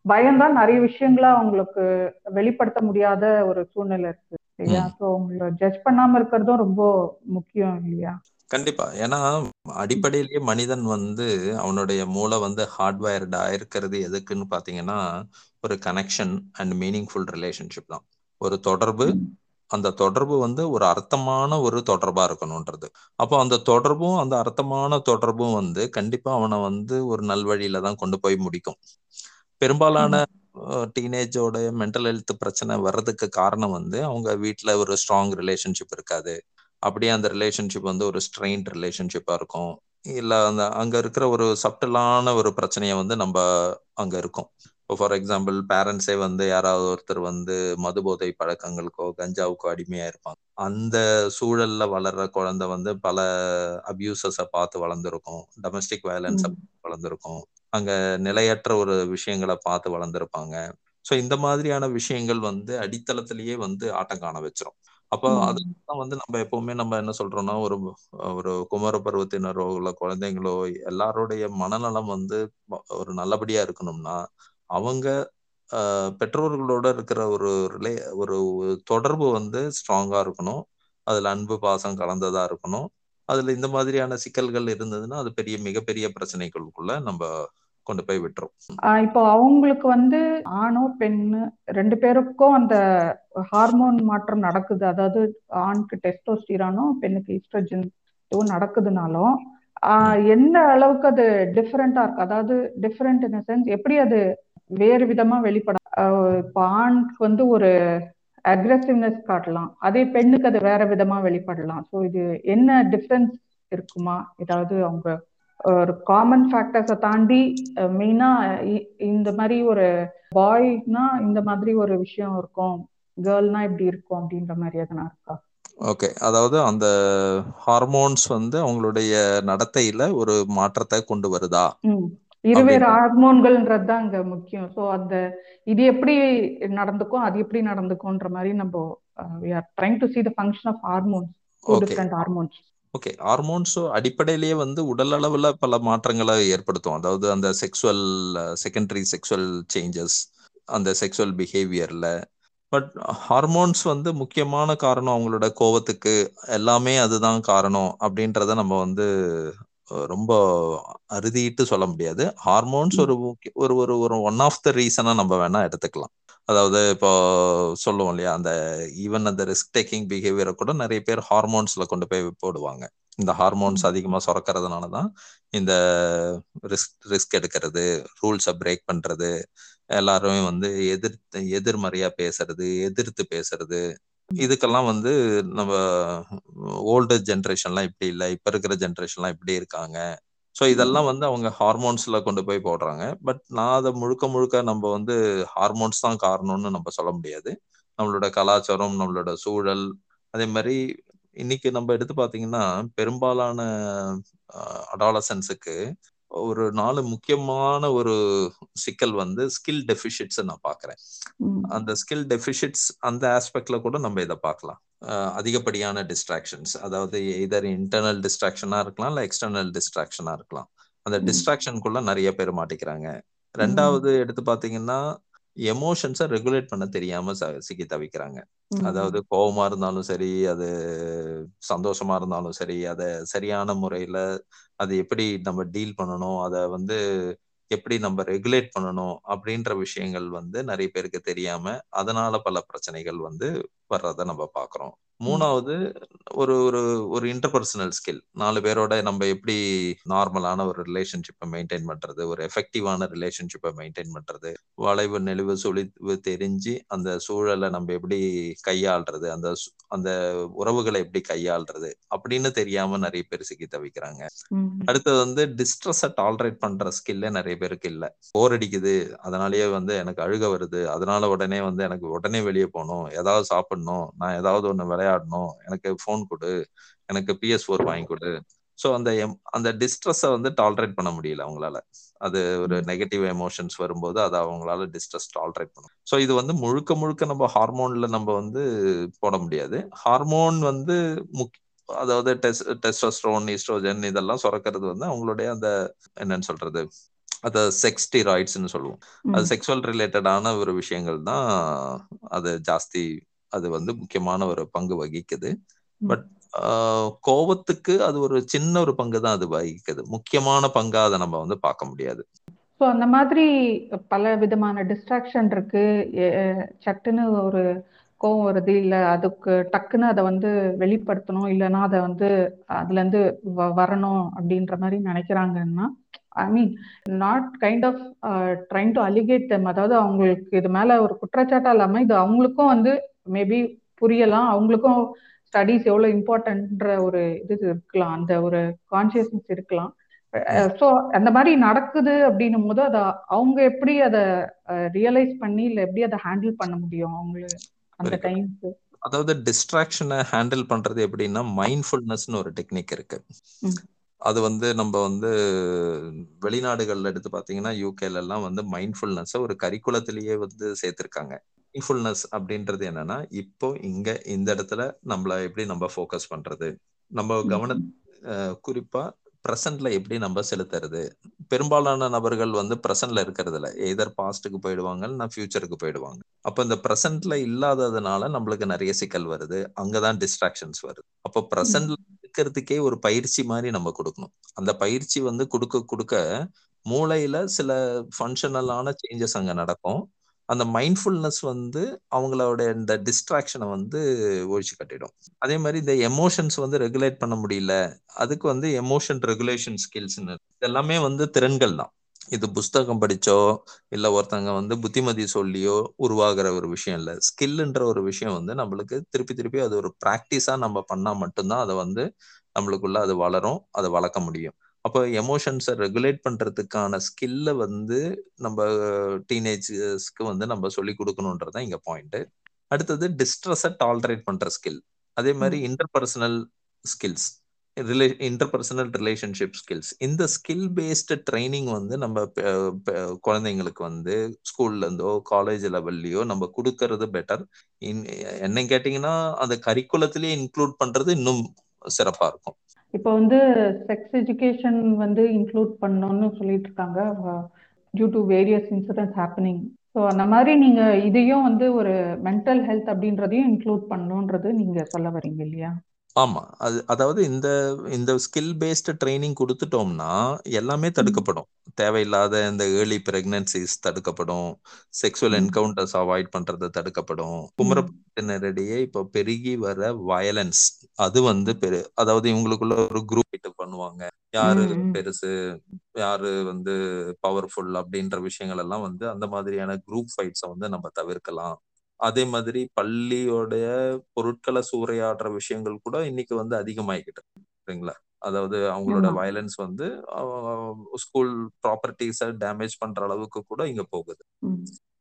பயம்தான் நிறைய விஷயங்கள அவங்களுக்கு வெளிப்படுத்த முடியாத ஒரு சூழ்நிலை இருக்கு இல்லையா. ஸோ அவங்கள ஜட்ஜ் பண்ணாம இருக்கிறதும் ரொம்ப முக்கியம் இல்லையா? கண்டிப்பா. ஏன்னா அடிப்படையிலேயே மனிதன் வந்து அவனுடைய மூளை வந்து ஹார்ட்வேர்டா இருக்கிறது எதுக்குன்னு பாத்தீங்கன்னா ஒரு கனெக்ஷன் அண்ட் மீனிங்ஃபுல் ரிலேஷன்ஷிப் தான். ஒரு தொடர்பு அந்த தொடர்பு வந்து ஒரு அர்த்தமான ஒரு தொடர்பா இருக்கணும்ன்றது அப்போ அந்த தொடர்பும் அந்த அர்த்தமான தொடர்பும் வந்து கண்டிப்பா அவனை வந்து ஒரு நல்வழியில தான் கொண்டு போய் முடிக்கும். பெரும்பாலான டீனேஜோட மென்டல் ஹெல்த் பிரச்சனை வர்றதுக்கு காரணம் வந்து அவங்க வீட்ல ஒரு ஸ்ட்ராங் ரிலேஷன்ஷிப் இருக்காது. அப்படியே அந்த ரிலேஷன்ஷிப் வந்து ஒரு ஸ்ட்ரெயின்ட் ரிலேஷன்ஷிப்பா இருக்கும். இல்ல அந்த அங்க இருக்கிற ஒரு சப்டலான ஒரு பிரச்சனையை வந்து நம்ம அங்க இருக்கும். ஃபார் எக்ஸாம்பிள் பேரண்ட்ஸே வந்து யாராவது ஒருத்தர் வந்து மதுபோதை பழக்கங்களுக்கோ கஞ்சாவுக்கோ அடிமையா இருப்பாங்க. அந்த சூழல்ல வளர்ற குழந்தை வந்து பல அபியூசஸை பார்த்து வளர்ந்துருக்கும். டொமஸ்டிக் வயலன்ஸை வளர்ந்துருக்கும். அங்க நிலையற்ற ஒரு விஷயங்களை பார்த்து வளர்ந்துருப்பாங்க. ஸோ இந்த மாதிரியான விஷயங்கள் வந்து அடித்தளத்திலேயே வந்து ஆட்டம் காண வச்சிரும். அப்போ அதுதான் வந்து நம்ம எப்பவுமே நம்ம என்ன சொல்றோம்னா ஒரு ஒரு குமர பருவத்தினரோ இல்ல குழந்தைங்களோ எல்லாருடைய மனநலம் வந்து ஒரு நல்லபடியா இருக்கணும்னா அவங்க பெற்றோர்களோட இருக்கிற ஒரு ரிலே ஒரு தொடர்பு வந்து ஸ்ட்ராங்கா இருக்கணும். அதுல அன்பு பாசம் கலந்ததா இருக்கணும். அதுல இந்த மாதிரியான சிக்கல்கள் இருந்ததுன்னா அது பெரிய மிகப்பெரிய பிரச்சனைகளுக்குள்ள நம்ம கொண்டு போய் விட்டுரும். இப்போ அவங்களுக்கு வந்து ஆணோ பெண்ணு ரெண்டு பேருக்கும் அந்த ஹார்மோன் மாற்றம் நடக்குது. அதாவது ஆணுக்கு டெஸ்டோஸ்டிரானும் பெண்ணுக்கு ஈஸ்ட்ரோஜன் இதுவும் நடக்குதுனாலும் எந்த அளவுக்கு அது டிஃப்ரெண்டா இருக்கு? அதாவது டிஃப்ரெண்ட் இன் சென்ஸ் எப்படி அது வேறு விதமா வெளிப்பட ஆணுக்கு வந்து ஒரு அக்ரெசிவ்னஸ் காட்டலாம். அதே பெண்ணுக்கு அது வேற விதமா வெளிப்படலாம். ஸோ இது என்ன டிஃப்ரென்ஸ் இருக்குமா? ஏதாவது அவங்க ஒரு காமன் ஃபேக்டர்ஸை தாண்டி மெயினா இந்த மாதிரி ஒரு பாய்னா இந்த மாதிரி ஒரு விஷயம் இருக்கும். கேர்ள்னா இப்படி இருக்கும் அப்படின்ற மாதிரி எதனா இருக்கா? ஓகே அதாவது அந்த ஹார்மோன்ஸ் வந்து அவங்களுடைய நடத்தையில ஒரு மாற்றத்தை கொண்டு வருதா? இருவேறு ஹார்மோன்கள்ன்றது தான் இங்க முக்கியம். ஸோ அந்த இது எப்படி நடந்துக்கும் அது எப்படி நடந்துக்கும்ன்ற மாதிரி நம்ம we are trying to see the function of hormones different hormones okay hormones அடிப்படையிலேயே வந்து உடல் அளவுல பல மாற்றங்களை ஏற்படுத்தும். அதாவது அந்த செக்ஸுவல் செகண்டரி செக்ஸுவல் சேஞ்சஸ் அந்த செக்ஸுவல் பிஹேவியர்ல பட் ஹார்மோன்ஸ் வந்து முக்கியமான காரணம் அவங்களோட கோவத்துக்கு. எல்லாமே அதுதான் காரணம் அப்படின்றத நம்ம வந்து ரொம்ப அறுதிட்டு சொல்ல முடியாது. ஹார்மோன்ஸ் ஒரு ஒரு ஒரு ஒரு ஒன் ஆஃப் த ரீசனா நம்ம வேணா எடுத்துக்கலாம். அதாவது இப்போ சொல்லுவோம் இல்லையா அந்த ஈவன் அந்த ரிஸ்க் டேக்கிங் பிஹேவியரை கூட நிறைய பேர் ஹார்மோன்ஸ்ல கொண்டு போய் போடுவாங்க. இந்த ஹார்மோன்ஸ் அதிகமா சுரக்கிறதுனால தான் இந்த ரிஸ்க் ரிஸ்க் எடுக்கிறது ரூல்ஸை பிரேக் பண்றது எல்லாருமே வந்து எதிர்த்து எதிர்மறையா பேசுறது எதிர்த்து பேசுறது இதுக்கெல்லாம் வந்து நம்ம ஓல்டு ஜென்ரேஷன்லாம் இப்படி இல்லை. இப்ப இருக்கிற ஜென்ரேஷன்லாம் இப்படி இருக்காங்க. ஸோ இதெல்லாம் வந்து அவங்க ஹார்மோன்ஸ்ல கொண்டு போய் போடுறாங்க. பட் நான் அதை முழுக்க முழுக்க நம்ம வந்து ஹார்மோன்ஸ் தான் காரணம்னு நம்ம சொல்ல முடியாது. நம்மளோட கலாச்சாரம் நம்மளோட சூழல் அதே மாதிரி இன்னைக்கு நம்ம எடுத்து பாத்தீங்கன்னா பெரும்பாலான அடாலசன்ஸுக்கு ஒரு நாலு முக்கியமான ஒரு சிக்கல் வந்து ஸ்கில் டெபிஷிட்ஸ் நான் பாக்குறேன் அந்த ஸ்கில் டெபிஷிட்ஸ் அந்த ஆஸ்பெக்ட்ல கூட நம்ம இதை பார்க்கலாம். அதிகப்படியான டிஸ்ட்ராக்ஷன்ஸ் அதாவது இதர் இன்டர்னல் டிஸ்ட்ராக்ஷனா இருக்கலாம் இல்ல எக்ஸ்டர்னல் டிஸ்ட்ராக்ஷனா இருக்கலாம். அந்த டிஸ்ட்ராக்ஷனுக்குள்ள நிறைய பேர் மாட்டிக்கிறாங்க. ரெண்டாவது எடுத்து பாத்தீங்கன்னா எமோஷன்ஸை ரெகுலேட் பண்ண தெரியாம சிக்கி தவிக்கிறாங்க. அதாவது கோபமா இருந்தாலும் சரி அது சந்தோஷமா இருந்தாலும் சரி அதை சரியான முறையில அது எப்படி நம்ம டீல் பண்ணணும்? அதை வந்து எப்படி நம்ம ரெகுலேட் பண்ணணும்? அப்படின்ற விஷயங்கள் வந்து நிறைய பேருக்கு தெரியாம அதனால பல பிரச்சனைகள் வந்து வர்றத நம்ம பாக்குறோம் மூணாவது ஒரு ஒரு ஒரு இன்டர்பர்சனல் ஸ்கில் நாலு பேரோட நம்ம எப்படி நார்மலான ஒரு ரிலேஷன்ஷிப்பை மெயின்டைன் பண்றது ஒரு எஃபெக்டிவான ரிலேஷன்ஷிப்பை மெயின்டைன் பண்றது வளைவு நெளிவு சுழிவு தெரிஞ்சு அந்த சூழலை நம்ம எப்படி கையாள்றது அந்த அந்த உறவுகளை எப்படி கையாள்றது அப்படின்னு தெரியாம நிறைய பேர் சிக்கி தவிக்கிறாங்க. அடுத்தது வந்து டிஸ்ட்ரெஸை டாலரேட் பண்ற ஸ்கில்லே நிறைய பேருக்கு இல்ல. போர் அடிக்குது அதனாலயே வந்து எனக்கு அழுக வருது அதனால உடனே வந்து எனக்கு உடனே வெளியே போகணும் ஏதாவது சாப்பிடணும் நான் ஏதாவது ஒண்ணு விளையாடணும். எனக்கு போன் கொடு. எனக்கு பிஎஸ் ஃபோர் வாங்கி கொடு. ஸோ அந்த அந்த டிஸ்ட்ரெஸ்ஸை வந்து டாலரேட் பண்ண முடியல அவங்களால. அது ஒரு நெகட்டிவ் எமோஷன்ஸ் வரும்போது அதை அவங்களால டிஸ்ட்ரெஸ் டாலரேட் பண்ணும் ஸோ இது வந்து முழுக்க முழுக்க நம்ம ஹார்மோன்ல நம்ம வந்து போட முடியாது. ஹார்மோன் வந்து முக் அதாவது டெஸ் டெஸ்டோஸ்ட்ரோன் ஈஸ்ட்ரோஜன் இதெல்லாம் சுரக்கிறது வந்து அவங்களுடைய அந்த என்னன்னு சொல்றது? அத செக்ஸ் ஸ்டீராய்ட்ஸ்னு சொல்லுவோம். அது செக்ஸுவல் ரிலேட்டடான ஒரு விஷயங்கள் தான் அது ஜாஸ்தி அது வந்து முக்கியமான ஒரு பங்கு வகிக்குது. பட் கோவத்துக்கு அது ஒரு சின்ன ஒரு பங்கு தான் அது வகிக்குது. முக்கியமான பங்கா அதை நம்ம வந்து பார்க்க முடியாது. ஸோ அந்த மாதிரி பல விதமான டிஸ்ட்ராக்ஷன் இருக்கு. சட்டுன்னு ஒரு கோவம் வருது. இல்லை அதுக்கு டக்குன்னு அதை வந்து வெளிப்படுத்தணும். இல்லைன்னா அதை வந்து அதுலேருந்து வரணும் அப்படின்ற மாதிரி நினைக்கிறாங்கன்னா I mean not kind of trying to allocate them அதாவது அவங்களுக்கு இது மேலே ஒரு குற்றச்சாட்டாக இல்லாமல் இது அவங்களுக்கும் வந்து மேபி புரியலாம். அவங்களுக்கும் ஸ்டடீஸ் எவ்வளோ இம்பார்ட்டன்ட்ன்ற ஒரு இது இருக்கலாம். அந்த ஒரு கான்சியஸ்னஸ் இருக்கலாம். ஸோ அந்த மாதிரி நடக்குது அப்படின்னும் போது அதை அவங்க எப்படி அதை ரியலைஸ் பண்ணி இல்லை எப்படி அதை ஹேண்டில் பண்ண முடியும்? அவங்களுக்கு அந்த டைம்க்கு அதாவது டிஸ்ட்ராக்ஷனை ஹேண்டில் பண்றது எப்படின்னா மைண்ட்ஃபுல்னஸ்னு ஒரு டெக்னிக் இருக்கு. அது வந்து நம்ம வந்து வெளிநாடுகள்ல எடுத்து பாத்தீங்கன்னா யூகேல எல்லாம் வந்து மைண்ட்ஃபுல்னஸ் ஒரு கரிக்குலத்திலேயே வந்து சேர்த்திருக்காங்க. மைண்ட்ஃபுல்னஸ் அப்படின்றது என்னன்னா இப்போ இங்க இந்த இடத்துல நம்மள எப்படி நம்ம ஃபோக்கஸ் பண்றது? நம்ம கவன குறிப்பா ப்ரெசன்ட்ல எப்படி நம்ம செலுத்துறது? பெரும்பாலான நபர்கள் வந்து ப்ரெசன்ட்ல இருக்கிறது இல்ல எதர் பாஸ்ட்டுக்கு போயிடுவாங்க நான் ஃபியூச்சருக்கு போயிடுவாங்க. அப்ப இந்த ப்ரெசன்ட்ல இல்லாததுனால நம்மளுக்கு நிறைய சிக்கல் வருது. அங்கதான் டிஸ்ட்ராக்ஷன்ஸ் வருது. அப்போ ப்ரெசன்ட்ல இருக்கிறதுக்கே ஒரு பயிற்சி மாதிரி நம்ம கொடுக்கணும். அந்த பயிற்சி வந்து கொடுக்க கொடுக்க மூளையில சில ஃபங்க்ஷனலான சேஞ்சஸ் அங்க நடக்கும். அந்த மைண்ட்ஃபுல்னஸ் வந்து அவங்களோட இந்த டிஸ்ட்ராக்ஷனை வந்து ஒழிச்சு கட்டிடும். அதே மாதிரி இந்த எமோஷன்ஸ் வந்து ரெகுலேட் பண்ண முடியல அதுக்கு வந்து எமோஷன் ரெகுலேஷன் ஸ்கில்ஸ் இதெல்லாமே வந்து திறன்கள் தான். இது புஸ்தகம் படிச்சோ இல்ல ஒருத்தங்க வந்து புத்திமதி சொல்லியோ உருவாகிற ஒரு விஷயம் இல்ல. ஸ்கில்ன்ற ஒரு விஷயம் வந்து நம்மளுக்கு திருப்பி திருப்பி அது ஒரு ப்ராக்டிஸா நம்ம பண்ணா மட்டும்தான் அதை வந்து நம்மளுக்குள்ள அது வளரும் அதை வளர்க்க முடியும். அப்போ எமோஷன்ஸை ரெகுலேட் பண்றதுக்கான ஸ்கில்ல வந்து நம்ம டீனேஜ்ஸ்க்கு வந்து நம்ம சொல்லி கொடுக்கணுன்றதான் இங்க பாயிண்ட் அடுத்தது டிஸ்ட்ரெஸை டாலரேட் பண்ற ஸ்கில் அதே மாதிரி interpersonal skills relay interpersonal relationship skills இந்த ஸ்கில் பேஸ்டு ட்ரைனிங் வந்து நம்ம குழந்தைங்களுக்கு வந்து ஸ்கூல்ல இருந்தோ காலேஜ் லெவல்லையோ நம்ம கொடுக்கறது பெட்டர் என்ன கேட்டீங்கன்னா அந்த கரிக்குலத்திலேயே இன்க்ளூட் பண்றது இன்னும் சிறப்பா இருக்கும். இப்போ வந்து செக்ஸ் எஜுகேஷன் வந்து இன்க்ளூட் பண்ணணும்னு சொல்லிட்டு இருக்காங்க due to various incidents happening so அந்த மாதிரி நீங்க இதையும் வந்து ஒரு மென்டல் ஹெல்த் அப்படின்றதையும் இன்க்ளூட் பண்ணணுன்றது நீங்க சொல்ல வரீங்க இல்லையா? ஆமா அது அதாவது இந்த இந்த ஸ்கில் பேஸ்டு ட்ரைனிங் கொடுத்துட்டோம்னா எல்லாமே தடுக்கப்படும் தேவையில்லாத இந்த ஏர்லி பிரெக்னன்சிஸ் தடுக்கப்படும் செக்ஸுவல் ம். என்கவுண்டர்ஸ் அவாய்ட் பண்றது தடுக்கப்படும். குமரப்பட்டினரிடையே இப்போ பெருகி வர வயலன்ஸ் அது வந்து பெரு அதாவது இவங்களுக்குள்ள ஒரு குரூப் இது பண்ணுவாங்க யாரு. பெருசு யாரு வந்து பவர்ஃபுல் அப்படின்ற விஷயங்கள் எல்லாம் வந்து அந்த மாதிரியான குரூப் ஃபைட்ஸை வந்து நம்ம தவிர்க்கலாம் அதே மாதிரி பள்ளியோடைய பொருட்களை சூறையாடுற விஷயங்கள் கூட இன்னைக்கு வந்து அதிகமாயிக்கிட்டு இருக்கு. சரிங்களா அதாவது அவங்களோட. வயலன்ஸ் வந்து ஸ்கூல் ப்ராப்பர்ட்டிஸை டேமேஜ் பண்ற அளவுக்கு கூட இங்க போகுது.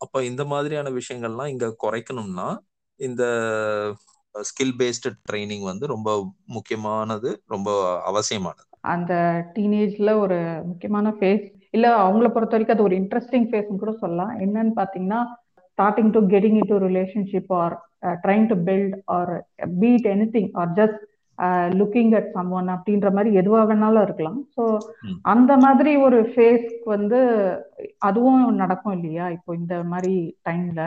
அப்ப இந்த மாதிரியான விஷயங்கள்லாம் இங்க குறைக்கணும்னா இந்த ஸ்கில் பேஸ்டு ட்ரைனிங் வந்து ரொம்ப முக்கியமானது ரொம்ப அவசியமானது அந்த டீனேஜ்ல ஒரு முக்கியமான ஃபேஸ் இல்ல அவங்கள பொறுத்த வரைக்கும் அது ஒரு இன்ட்ரெஸ்டிங் ஃபேஸ்னு கூட சொல்லலாம் என்னன்னு பாத்தீங்கன்னா starting to getting into relationship or trying to build or beat anything or just looking at someone அப்படின்ற மாதிரி எதுவாக வேணாலும் இருக்கலாம். ஸோ. அந்த மாதிரி ஒரு ஃபேஸ்க்கு வந்து அதுவும் நடக்கும் இல்லையா? இப்போ இந்த மாதிரி டைம்ல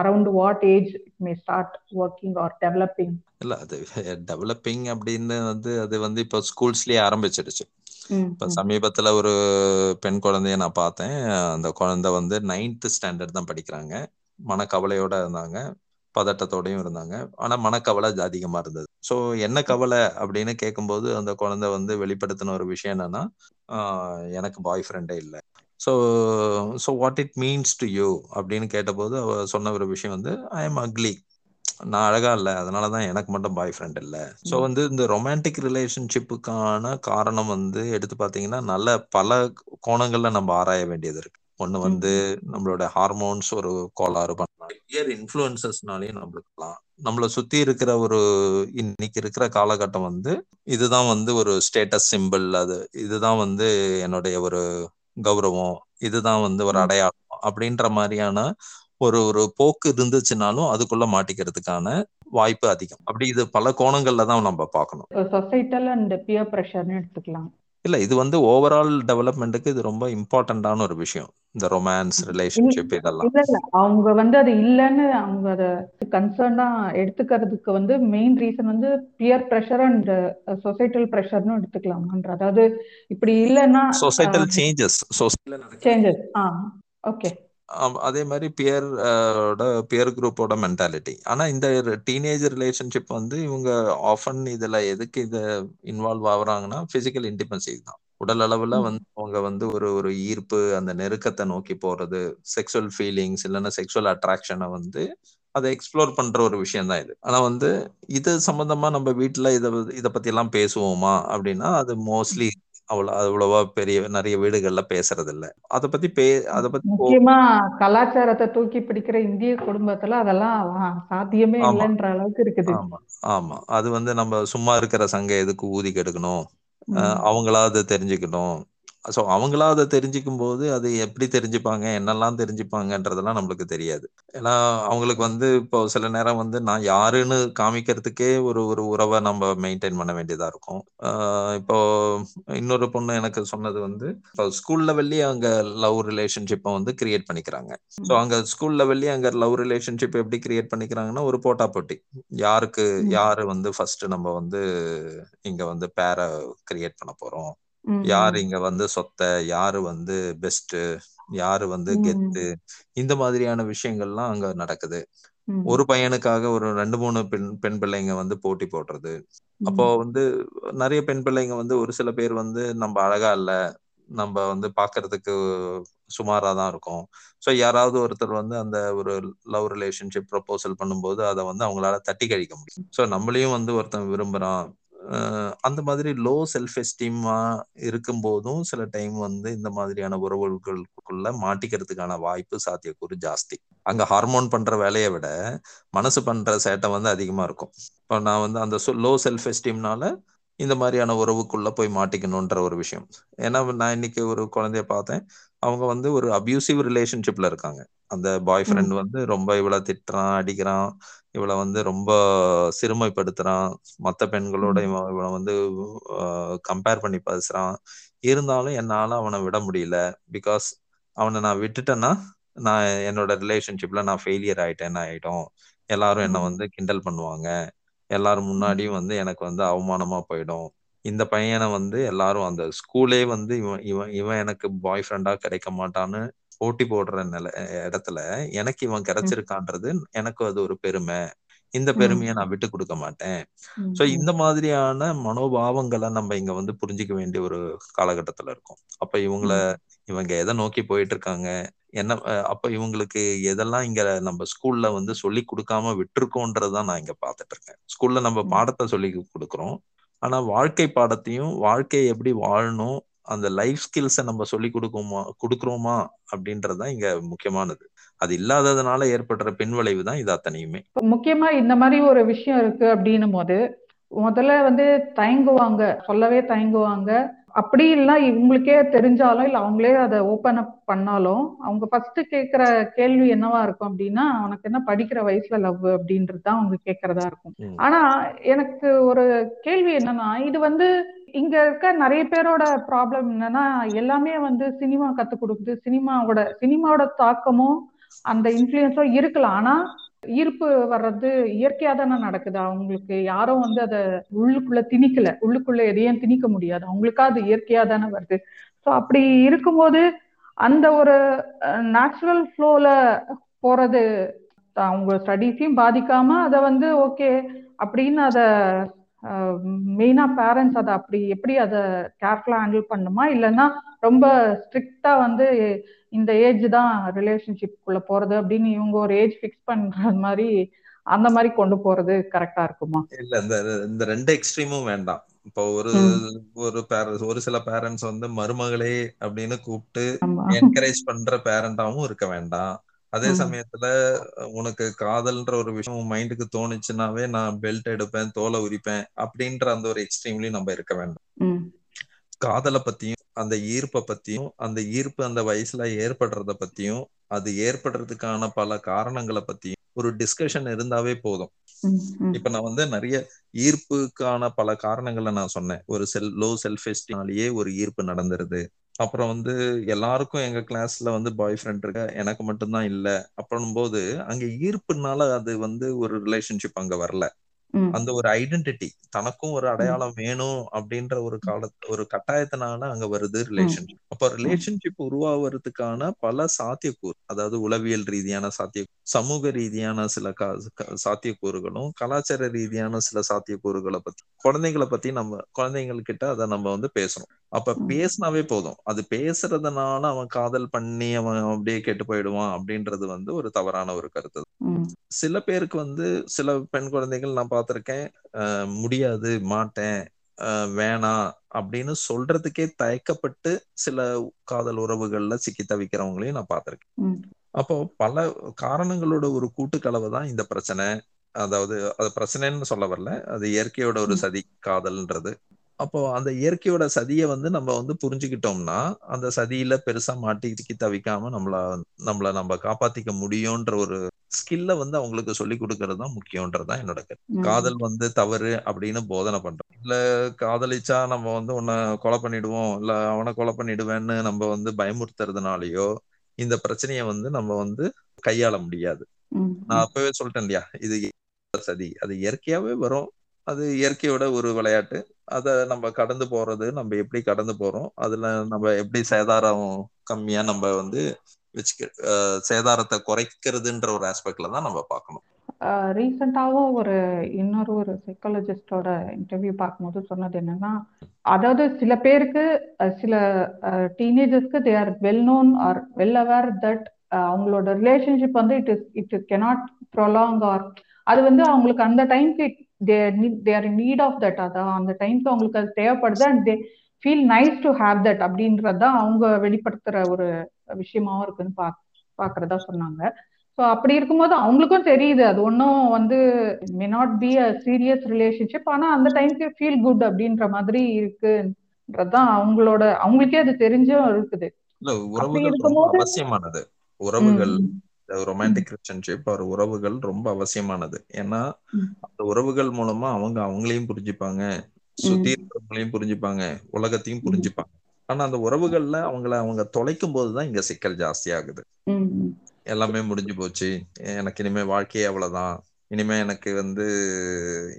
around what age may start working or developing இல்ல அது டெவலப்பிங் அப்படின்னு வந்து அது வந்து இப்போ ஸ்கூல்ஸ்லயே ஆரம்பிச்சிடுச்சு. இப்ப சமீபத்துல ஒரு பெண் குழந்தைய நான் பார்த்தேன். அந்த குழந்தை வந்து நைன்த் ஸ்டாண்டர்ட் தான் படிக்கிறாங்க. மனக்கவலையோட இருந்தாங்க. பதட்டத்தோடயும் இருந்தாங்க. ஆனா மனக்கவலை அதிகமா இருந்தது. சோ என்ன கவலை அப்படின்னு கேட்கும்போது அந்த குழந்தை வந்து வெளிப்படுத்தின ஒரு விஷயம் என்னன்னா எனக்கு பாய் ஃப்ரெண்டே இல்லை. So so what it means to you அப்படின்னு கேட்டபோது அவ சொன்ன ஒரு விஷயம் வந்து ஐ எம் அக்லி நான் அழகா இல்லை. அதனாலதான் எனக்கு மட்டும் பாய் ஃப்ரெண்ட் இல்லை. ஸோ வந்து இந்த ரொமான்டிக் ரிலேஷன்ஷிப்புக்கான காரணம் வந்து எடுத்து பார்த்தீங்கன்னா நல்ல பல கோணங்கள்ல நம்ம ஆராய வேண்டியது இருக்கு. ஒண்ணு வந்து நம்மளோட ஹார்மோன்ஸ் ஒரு கோளாறு பண்ணலாம் இயர் இன்ஃபுளுசஸ்னாலையும் நம்மளுக்குலாம் நம்மளை சுத்தி இருக்கிற ஒரு இன்னைக்கு இருக்கிற காலகட்டம் வந்து இதுதான் வந்து ஒரு ஸ்டேட்டஸ் சிம்பிள் அது இதுதான் வந்து என்னுடைய ஒரு கௌரவம். இதுதான் வந்து ஒரு அடையாளம் அப்படின்ற மாதிரியான ஒரு ஒரு போக்கு இருந்துச்சுனாலும் அதுக்குள்ள மாட்டிக்கிறதுக்கான வாய்ப்பு அதிகம். அப்படி இது பல கோணங்கள்ல தான் நம்ம பார்க்கணும். சொசைட்டல் அண்ட் பியர் ப்ரெஷர்னு எடுத்துக்கலாம். இல்ல இது வந்து ஓவரால் டெவலப்மெண்ட்டுக்கு இது ரொம்ப இம்பார்ட்டன்டான ஒரு விஷயம். இந்த ரொமான்ஸ் ரிலேஷன்ஷிப் இதெல்லாம். அவங்க வந்து அது இல்லைன்னு அவங்க அதை கன்சர்னா எடுத்துக்கிறதுக்கு வந்து மெயின் ரீசன் வந்து பியர் ப்ரெஷர் அண்ட் சொசைட்டல் ப்ரெஷர்னு எடுத்துக்கலாமான்ற அதாவது இப்படி இல்லைன்னா சொசைட்டல் சேஞ்சஸ் சேஞ்சஸ் ஆ. ஓகே அதே மாதிரி பியர் பியர் குரூப்போட மென்டாலிட்டி ஆனா இந்த டீனேஜ் ரிலேஷன்ஷிப் வந்து இவங்க ஆஃபன் இதுல எதுக்கு இத இன்வால்வ் ஆகுறாங்கன்னா பிசிக்கல் இண்டிபென்சி தான். உடல் அளவுல வந்து அவங்க வந்து ஒரு ஒரு ஈர்ப்பு அந்த நெருக்கத்தை நோக்கி போறது செக்ஷுவல் ஃபீலிங்ஸ் இல்லைன்னா செக்ஷுவல் அட்ராக்ஷனை வந்து அதை எக்ஸ்ப்ளோர் பண்ற ஒரு விஷயம் தான் இது. ஆனா வந்து இது சம்பந்தமா நம்ம வீட்டுல இத இத பத்தி எல்லாம் பேசுவோமா அப்படின்னா அது மோஸ்ட்லி அவ்வளவு அவ்வளவா பெரிய நிறைய வீடுகள்ல பேசுறது இல்ல அத பத்தி பே அத பத்தி முக்கியமா கலாச்சாரத்தை தூக்கி பிடிக்கிற இந்திய குடும்பத்துல அதெல்லாம் சாத்தியமே இல்லைன்ற அளவுக்கு இருக்குது. ஆமா ஆமா. அது வந்து நம்ம சும்மா இருக்கிற சங்க எதுக்கு ஊதி கெடுக்கணும்? அவங்களாவது தெரிஞ்சுக்கணும். ஸோ அவங்களா அதை தெரிஞ்சுக்கும் போது அது எப்படி தெரிஞ்சுப்பாங்க என்னெல்லாம் தெரிஞ்சுப்பாங்கன்றதெல்லாம் நம்மளுக்கு தெரியாது. ஏன்னா அவங்களுக்கு வந்து இப்போ சில நேரம் வந்து நான் யாருன்னு காமிக்கிறதுக்கே ஒரு ஒரு உறவை நம்ம மெயின்டைன் பண்ண வேண்டியதா இருக்கும். இப்போ இன்னொரு பொண்ணு எனக்கு சொன்னது வந்து இப்போ ஸ்கூல் லெவல்லே அங்க லவ் ரிலேஷன்ஷிப்பை வந்து கிரியேட் பண்ணிக்கிறாங்க. ஸோ அங்க ஸ்கூல் லெவல்லே அங்க லவ் ரிலேஷன்ஷிப் எப்படி கிரியேட் பண்ணிக்கிறாங்கன்னா ஒரு போட்டா போட்டி. யாருக்கு யாரு வந்து ஃபர்ஸ்ட் நம்ம வந்து இங்க வந்து பேரை கிரியேட் பண்ண போறோம்? யார் இங்க வந்து சொத்த யாரு வந்து பெஸ்ட் யாரு வந்து கெத்து? இந்த மாதிரியான விஷயங்கள்லாம் அங்க நடக்குது. ஒரு பையனுக்காக ஒரு ரெண்டு மூணு பெண் பெண் பிள்ளைங்க வந்து போட்டி போடுறது. அப்போ வந்து நிறைய பெண் பிள்ளைங்க வந்து ஒரு சில பேர் வந்து நம்ம அழகா இல்ல நம்ம வந்து பாக்குறதுக்கு சுமாரா தான் இருக்கும். ஸோ யாராவது ஒருத்தர் வந்து அந்த ஒரு லவ் ரிலேஷன்ஷிப் ப்ரப்போசல் பண்ணும்போது அதை வந்து அவங்களால தட்டி கழிக்க முடியும். ஸோ நம்மளையும் வந்து ஒருத்தன் விரும்புறான். அந்த மாதிரி லோ செல்ஃப் எஸ்டீமா இருக்கும் போதும் சில டைம் வந்து இந்த மாதிரியான உறவுகளுக்குள்ள மாட்டிக்கிறதுக்கான வாய்ப்பு சாத்தியக்கூறு ஜாஸ்தி. அங்க ஹார்மோன் பண்ற வேலையை விட மனசு பண்ற சேட்டை வந்து அதிகமா இருக்கும். இப்போ நான் வந்து அந்த லோ செல்ஃப் எஸ்டீம்னால இந்த மாதிரியான உறவுக்குள்ள போய் மாட்டிக்கணும்ன்ற ஒரு விஷயம். ஏன்னா நான் இன்னைக்கு ஒரு குழந்தைய பார்த்தேன். அவங்க வந்து ஒரு அபியூசிவ் ரிலேஷன்ஷிப்ல இருக்காங்க. அந்த பாய் ஃப்ரெண்ட் வந்து ரொம்ப இவளை திட்டுறான் அடிக்கிறான் இவளை வந்து ரொம்ப சிறுமைப்படுத்துறான். மற்ற பெண்களோட இவன் இவனை வந்து கம்பேர் பண்ணி பேசுறான். இருந்தாலும் என்னால அவனை விட முடியல. பிகாஸ் அவனை நான் விட்டுட்டேன்னா நான் என்னோட ரிலேஷன்ஷிப்ல நான் ஃபெயிலியர் ஆயிட்டேன்னு ஆயிட்டோம். எல்லாரும் என்ன வந்து கிண்டல் பண்ணுவாங்க. எல்லாரும் முன்னாடியும் வந்து எனக்கு வந்து அவமானமா போயிடும். இந்த பையனை வந்து எல்லாரும் அந்த ஸ்கூலே வந்து இவன் இவன் இவன் எனக்கு பாய் ஃப்ரெண்டா கிடைக்க மாட்டான்னு போட்டி போடுற நில இடத்துல எனக்கு இவன் கிடைச்சிருக்கான்றது எனக்கு அது ஒரு பெருமை. இந்த பெருமையை நான் விட்டு கொடுக்க மாட்டேன். சோ இந்த மாதிரியான மனோபாவங்களை நம்ம இங்க வந்து புரிஞ்சுக்க வேண்டிய ஒரு காலகட்டத்துல இருக்கோம். அப்ப இவங்கள இவங்க எதை நோக்கி போயிட்டு இருக்காங்க? என்ன அப்ப இவங்களுக்கு எதெல்லாம் இங்க நம்ம ஸ்கூல்ல வந்து சொல்லி கொடுக்காம விட்டுருக்கோன்றதுதான் நான் இங்க பாத்துட்டு இருக்கேன். ஸ்கூல்ல நம்ம பாடத்தை சொல்லி கொடுக்குறோம். ஆனா வாழ்க்கை பாடத்தையும் வாழ்க்கையை எப்படி வாழணும் அந்த லைஃப் ஸ்கில்ஸை நம்ம சொல்லி கொடுக்குமா கொடுக்குறோமா அப்படின்றதுதான் இங்க முக்கியமானது. அது இல்லாததுனால ஏற்படுற பின்விளைவு தான் இது அத்தனையுமே. முக்கியமா இந்த மாதிரி ஒரு விஷயம் இருக்கு அப்படின்னும் போது முதல்ல வந்து தயங்குவாங்க சொல்லவே தயங்குவாங்க. அப்படி இல்லை இவங்களுக்கே தெரிஞ்சாலும் இல்லை அவங்களே அதை ஓப்பன் அப் பண்ணாலும் அவங்க ஃபர்ஸ்ட் கேட்குற கேள்வி என்னவா இருக்கும் அப்படின்னா உனக்கு என்ன படிக்கிற வயசுல லவ் அப்படின்றது தான் அவங்க கேட்கறதா இருக்கும். ஆனா எனக்கு ஒரு கேள்வி என்னன்னா இது வந்து இங்க இருக்க நிறைய பேரோட ப்ராப்ளம் என்னன்னா எல்லாமே வந்து சினிமா கத்து கொடுக்குது. சினிமாவோட சினிமாவோட தாக்கமும் அந்த இன்ஃபுளுன்ஸும் இருக்கலாம். ஆனா ஈர்ப்பு வர்றது இயற்கையா தானே நடக்குது. அவங்களுக்கு யாரும் வந்து அதை உள்ளுக்குள்ள திணிக்கல. உள்ளுக்குள்ள எதையும் திணிக்க முடியாது. அவங்களுக்கா அது இயற்கையா தானே வருது. ஸோ அப்படி இருக்கும்போது அந்த ஒரு நேச்சுரல் ஃப்ளோல போறது அவங்க ஸ்டடீஸையும் பாதிக்காம அதை வந்து ஓகே அப்படின்னு அதை மெயினா பேரண்ட்ஸ் அதை அப்படி எப்படி அதை கேர்ஃபுல்லா ஹேண்டில் பண்ணுமா? இல்லைன்னா ரொம்ப ஸ்ட்ரிக்டா வந்து இந்த ஏஜ் தான் ரிலேஷன்ஷிப்குள்ள போறது அப்படின்னு இவங்க ஒரு ஏஜ் ஃபிக்ஸ் பண்ற மாதிரி அந்த மாதிரி கொண்டு போறது கரெக்டா இருக்குமா? இல்ல இந்த இந்த ரெண்டு எக்ஸ்ட்ரீமும் வேண்டாம். இப்போ ஒரு ஒரு பேரண்ட்ஸ் ஒரு சில பேரண்ட்ஸ் வந்து மருமகளே அப்படின்னு கூப்பிட்டு என்கரேஜ் பண்ற பேரண்டாவும் இருக்க வேண்டாம். அதே சமயத்துல உனக்கு காதல்ன்ற ஒரு விஷயம் மைண்டுக்கு தோணுச்சுனாவே நான் பெல்ட் எடுப்பேன் தோலை உரிப்பேன் அப்படின்ற அந்த ஒரு எக்ஸ்ட்ரீம்லயும் நம்ம இருக்க வேண்டாம். காதலை பத்தியும் அந்த ஈர்ப்பை பத்தியும் அந்த ஈர்ப்பு அந்த வயசுல ஏற்படுறத பத்தியும் அது ஏற்படுறதுக்கான பல காரணங்களை பத்தியும் ஒரு டிஸ்கஷன் இருந்தாவே போதும். இப்ப நான் வந்து நிறைய ஈர்ப்புக்கான பல காரணங்களை நான் சொன்னேன். ஒரு செல் லோ செல்ஃப் எஸ்டினாலேயே ஒரு ஈர்ப்பு நடந்துருது. அப்புறம் வந்து எல்லாருக்கும் எங்க கிளாஸ்ல வந்து பாய் ஃப்ரெண்ட் இருக்க எனக்கு மட்டும்தான் இல்ல. அப்புறம் போது அங்க ஈர்ப்புனால அது வந்து ஒரு ரிலேஷன்ஷிப் அங்க வரல. அந்த ஒரு ஐடென்டிட்டி தனக்கும் ஒரு அடையாளம் வேணும் அப்படின்ற ஒரு கால ஒரு கட்டாயத்தினால அங்க வருது ரிலேஷன்ஷிப் அப்ப ரிலேஷன்ஷிப் உருவாவதுக்கான பல சாத்தியக்கூறு அதாவது உளவியல் ரீதியான சாத்திய சமூக ரீதியான சில சாத்தியக்கூறுகளும் கலாச்சார ரீதியான சில சாத்தியக்கூறுகளை பத்தி குழந்தைங்களை பத்தி நம்ம குழந்தைங்கள்கிட்ட அதை நம்ம வந்து பேசணும். அப்ப பேசினாவே போதும். அது பேசுறதுனால அவன் காதல் பண்ணி அவன் அப்படியே கெட்டு போயிடுவான் அப்படின்றது வந்து ஒரு தவறான ஒரு கருத்து. சில பேருக்கு வந்து சில பெண் குழந்தைகள் நான் பார்த்திருக்கேன். முடியாது மாட்டேன் வேணாம் அப்படின்னு சொல்றதுக்கே தயக்கப்பட்டு சில காதல் உறவுகள்ல சிக்கி தவிக்கிறவங்களையும் நான் பார்த்திருக்கேன். அப்போ பல காரணங்களோட ஒரு கூட்டுக்கலவை தான் இந்த பிரச்சனை. அதாவது அது பிரச்சனைன்னு சொல்ல வரல. அது இயற்கையோட ஒரு சதி காதல்ன்றது. அப்போ அந்த இயற்கையோட சதியை வந்து நம்ம வந்து புரிஞ்சுக்கிட்டோம்னா அந்த சதியில பெருசா மாட்டிக்கி தவிக்காம நம்மள நம்மள நம்ம காப்பாத்திக்க முடியும்ன்ற ஒரு ஸ்கில்ல வந்து அவங்களுக்கு சொல்லி கொடுக்கறது தான் முக்கியம்ன்றதுதான் என்னோட கருத்து. காதல் வந்து தவறு அப்படின்னு போதனை பண்றோம். இல்ல காதலிச்சா நம்ம வந்து உன்னை கொலை பண்ணிடுவோம் இல்ல அவனை கொலை பண்ணிடுவேன்னு நம்ம வந்து பயமுறுத்துறதுனாலயோ இந்த பிரச்சனைய வந்து நம்ம வந்து கையாள முடியாது. நான் அப்பவே சொல்லிட்டேன் இல்லையா? இது சதி. அது இயற்கையாவே வரும். அது இயற்கையோட ஒரு விளையாட்டு. அத நம்ம கடந்து போறது நம்ம எப்படி கடந்து போறோம்? அதுல நம்ம எப்படி சேதாரம் கம்மியா நம்ம வந்து வச்சுக்க சேதாரத்தை குறைக்கிறதுன்ற ஒரு ஆஸ்பெக்ட்ல தான் நம்ம பார்க்கணும். ரீசெண்டாகவும் ஒரு இன்னொரு ஒரு சைக்காலஜிஸ்டோட இன்டர்வியூ பார்க்கும்போது சொன்னது என்னன்னா அதாவது சில பேருக்கு சில டீனேஜர்ஸ்க்கு they are well known or well aware that அவங்களோட ரிலேஷன்ஷிப் வந்து it is it is cannot prolong or அது வந்து அவங்களுக்கு அந்த டைம்க்கு தேர் நீட் ஆஃப் தட் அதான் அந்த டைம்க்கு அவங்களுக்கு அது தேவைப்படுது and they feel nice to have that அப்படின்றது தான் அவங்க வெளிப்படுத்துற ஒரு விஷயமாவும் இருக்குன்னு பா பாக்குறதா சொன்னாங்க. ஸோ அப்படி இருக்கும்போது அவங்களுக்கும் தெரியுது. அது ஒன்றும் வந்து may not be a serious relationship ஆனால் அந்த டைம்க்கு ஃபீல் குட் அப்படின்ற மாதிரி இருக்குன்றதுதான் அவங்களோட அவங்களுக்கே அது தெரிஞ்சும் இருக்குது. அவசியமானது. உறவுகள் ரொமான்டிக் ரிலேஷன்ஷிப் ஒரு உறவுகள் ரொம்ப அவசியமானது. ஏன்னா அந்த உறவுகள் மூலமா அவங்க அவங்களையும் புரிஞ்சுப்பாங்க. சுத்தி இருக்கிறவங்களையும் புரிஞ்சுப்பாங்க உலகத்தையும் புரிஞ்சுப்பாங்க. ஆனா அந்த உறவுகள்ல அவங்கள அவங்க தொலைக்கும் போதுதான் இங்க சிக்கல் ஜாஸ்தி ஆகுது. எல்லாமே முடிஞ்சு போச்சு. எனக்கு இனிமே வாழ்க்கையே அவ்வளவுதான். இனிமே எனக்கு வந்து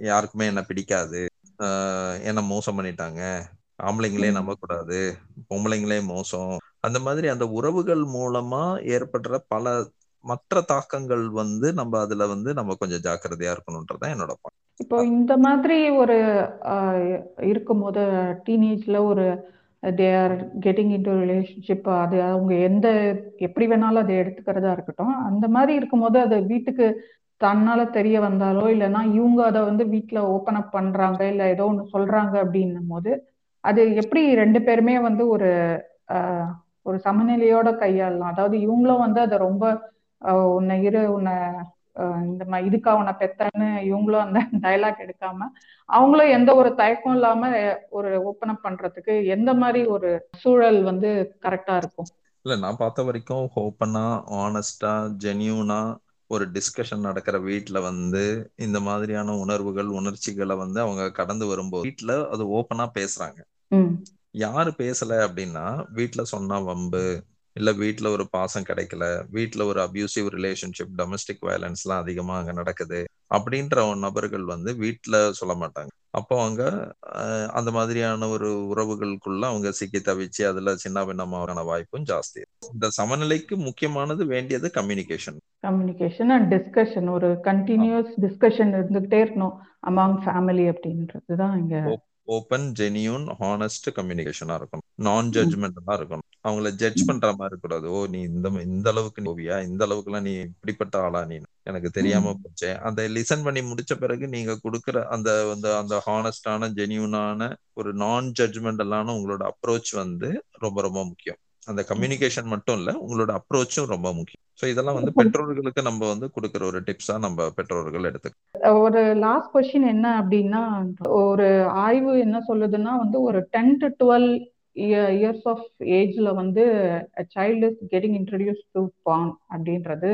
யாருக்குமே என்ன பிடிக்காது. ஆஹ் என்ன மோசம் பண்ணிட்டாங்க. ஆம்பளைங்களே ம். நம்பக்கூடாது பொம்பளைங்களே மோசம். அந்த மாதிரி அந்த உறவுகள் மூலமா ஏற்படுற பல மற்ற தாக்கங்கள் வந்து நம்ம அதுல வந்து நம்ம கொஞ்சம் ஜாக்கிரதையா இருக்கணும்ன்றதுதான் என்னோட. இப்போ இந்த மாதிரி ஒரு இருக்கும்போது டீனேஜ்ல ஒரு they are getting into relationship அது அவங்க எந்த எப்படி வேணாலும் அதை எடுத்துக்கிறதா இருக்கட்டும் அந்த மாதிரி இருக்கும்போது அது வீட்டுக்கு தன்னால தெரிய வந்தாலோ இல்லைன்னா இவங்க அதை வந்து வீட்டில் ஓப்பன் அப் பண்றாங்க இல்லை ஏதோ ஒன்று சொல்றாங்க அப்படின்னும் போது அது எப்படி ரெண்டு பேருமே வந்து ஒரு ஒரு சமநிலையோட கையாளலாம். அதாவது இவங்களும் வந்து அதை ரொம்ப உன்னை இரு உன்னை இந்த மாதிரி இதுக்கா உன்னை பெத்தன்னு இவங்களும் அந்த டயலாக் எடுக்காம அவங்களும் எந்த ஒரு தயக்கம் இல்லாம ஒரு ஓப்பன் அப் பண்றதுக்கு எந்த மாதிரி ஒரு சூழல் வந்து கரெக்டா இருக்கும்? இல்ல நான் பார்த்த வரைக்கும் ஓப்பனா ஆனஸ்டா ஜென்யூனா ஒரு டிஸ்கஷன் நடக்கிற வீட்ல வந்து இந்த மாதிரியான உணர்வுகள் உணர்ச்சிகளை வந்து அவங்க கடந்து வரும்போது வீட்ல அது ஓப்பனா பேசுறாங்க. யாரு பேசல அப்படின்னா வீட்ல சொன்னா வம்பு இல்ல வீட்ல ஒரு பாசம் கிடைக்கல வீட்ல ஒரு அபியூசிவ் ரிலேஷன்ஷிப் டொமஸ்டிக் வயலன்ஸ் எல்லாம் அதிகமா அங்க நடக்குது அப்படின்ற நபர்கள் வந்து வீட்ல சொல்ல மாட்டாங்க. அப்போ அவங்க அந்த மாதிரியான ஒரு உறவுகளுக்குள்ள அவங்க சிக்கி தவிச்சு அதுல சின்ன பின்னமான வாய்ப்பும் ஜாஸ்தி. இந்த சமநிலைக்கு முக்கியமானது வேண்டியது கம்யூனிகேஷன் கம்யூனிகேஷன் அண்ட் டிஸ்கஷன் ஒரு கண்டினியூஸ் டிஸ்கஷன் இருந்துகிட்டே இருக்கணும் அமாங் ஃபேமிலி அப்படின்றது தான் இங்க ஓப்பன் ஜெனியூன் ஹானஸ்ட் கம்யூனிகேஷனா இருக்கணும். நான் ஜட்ஜ்மெண்டா இருக்கணும். அவங்கள ஜட்ஜ் பண்ற மாதிரி இருக்கக்கூடாது. ஓ நீ இந்த இந்த அளவுக்கு நீ போவியா இந்த அளவுக்குலாம் நீ இப்படிப்பட்ட ஆளா நீ? எனக்கு தெரியாம போச்சே. அந்த லிசன் பண்ணி முடிச்ச பிறகு நீங்க கொடுக்குற அந்த அந்த அந்த ஹானஸ்டான ஜெனியூனான ஒரு நான் ஜட்ஜ்மெண்டலான உங்களோட அப்ரோச் வந்து ரொம்ப ரொம்ப முக்கியம். அந்த கம்யூனிகேஷன் மட்டும் இல்ல உங்களோட அப்ரோச்சும் ரொம்ப முக்கியம். ஸோ இதெல்லாம் வந்து பெற்றோர்களுக்கு நம்ம வந்து கொடுக்குற ஒரு டிப்ஸா நம்ம பெற்றோர்கள் எடுத்துக்கலாம் ஒரு லாஸ்ட் கொஸ்டின் என்ன அப்படின்னா ஒரு ஆய்வு என்ன சொல்லுதுன்னா வந்து ஒரு ten to twelve years of ஏஜ்ல வந்து child is getting introduce to porn அப்படின்றது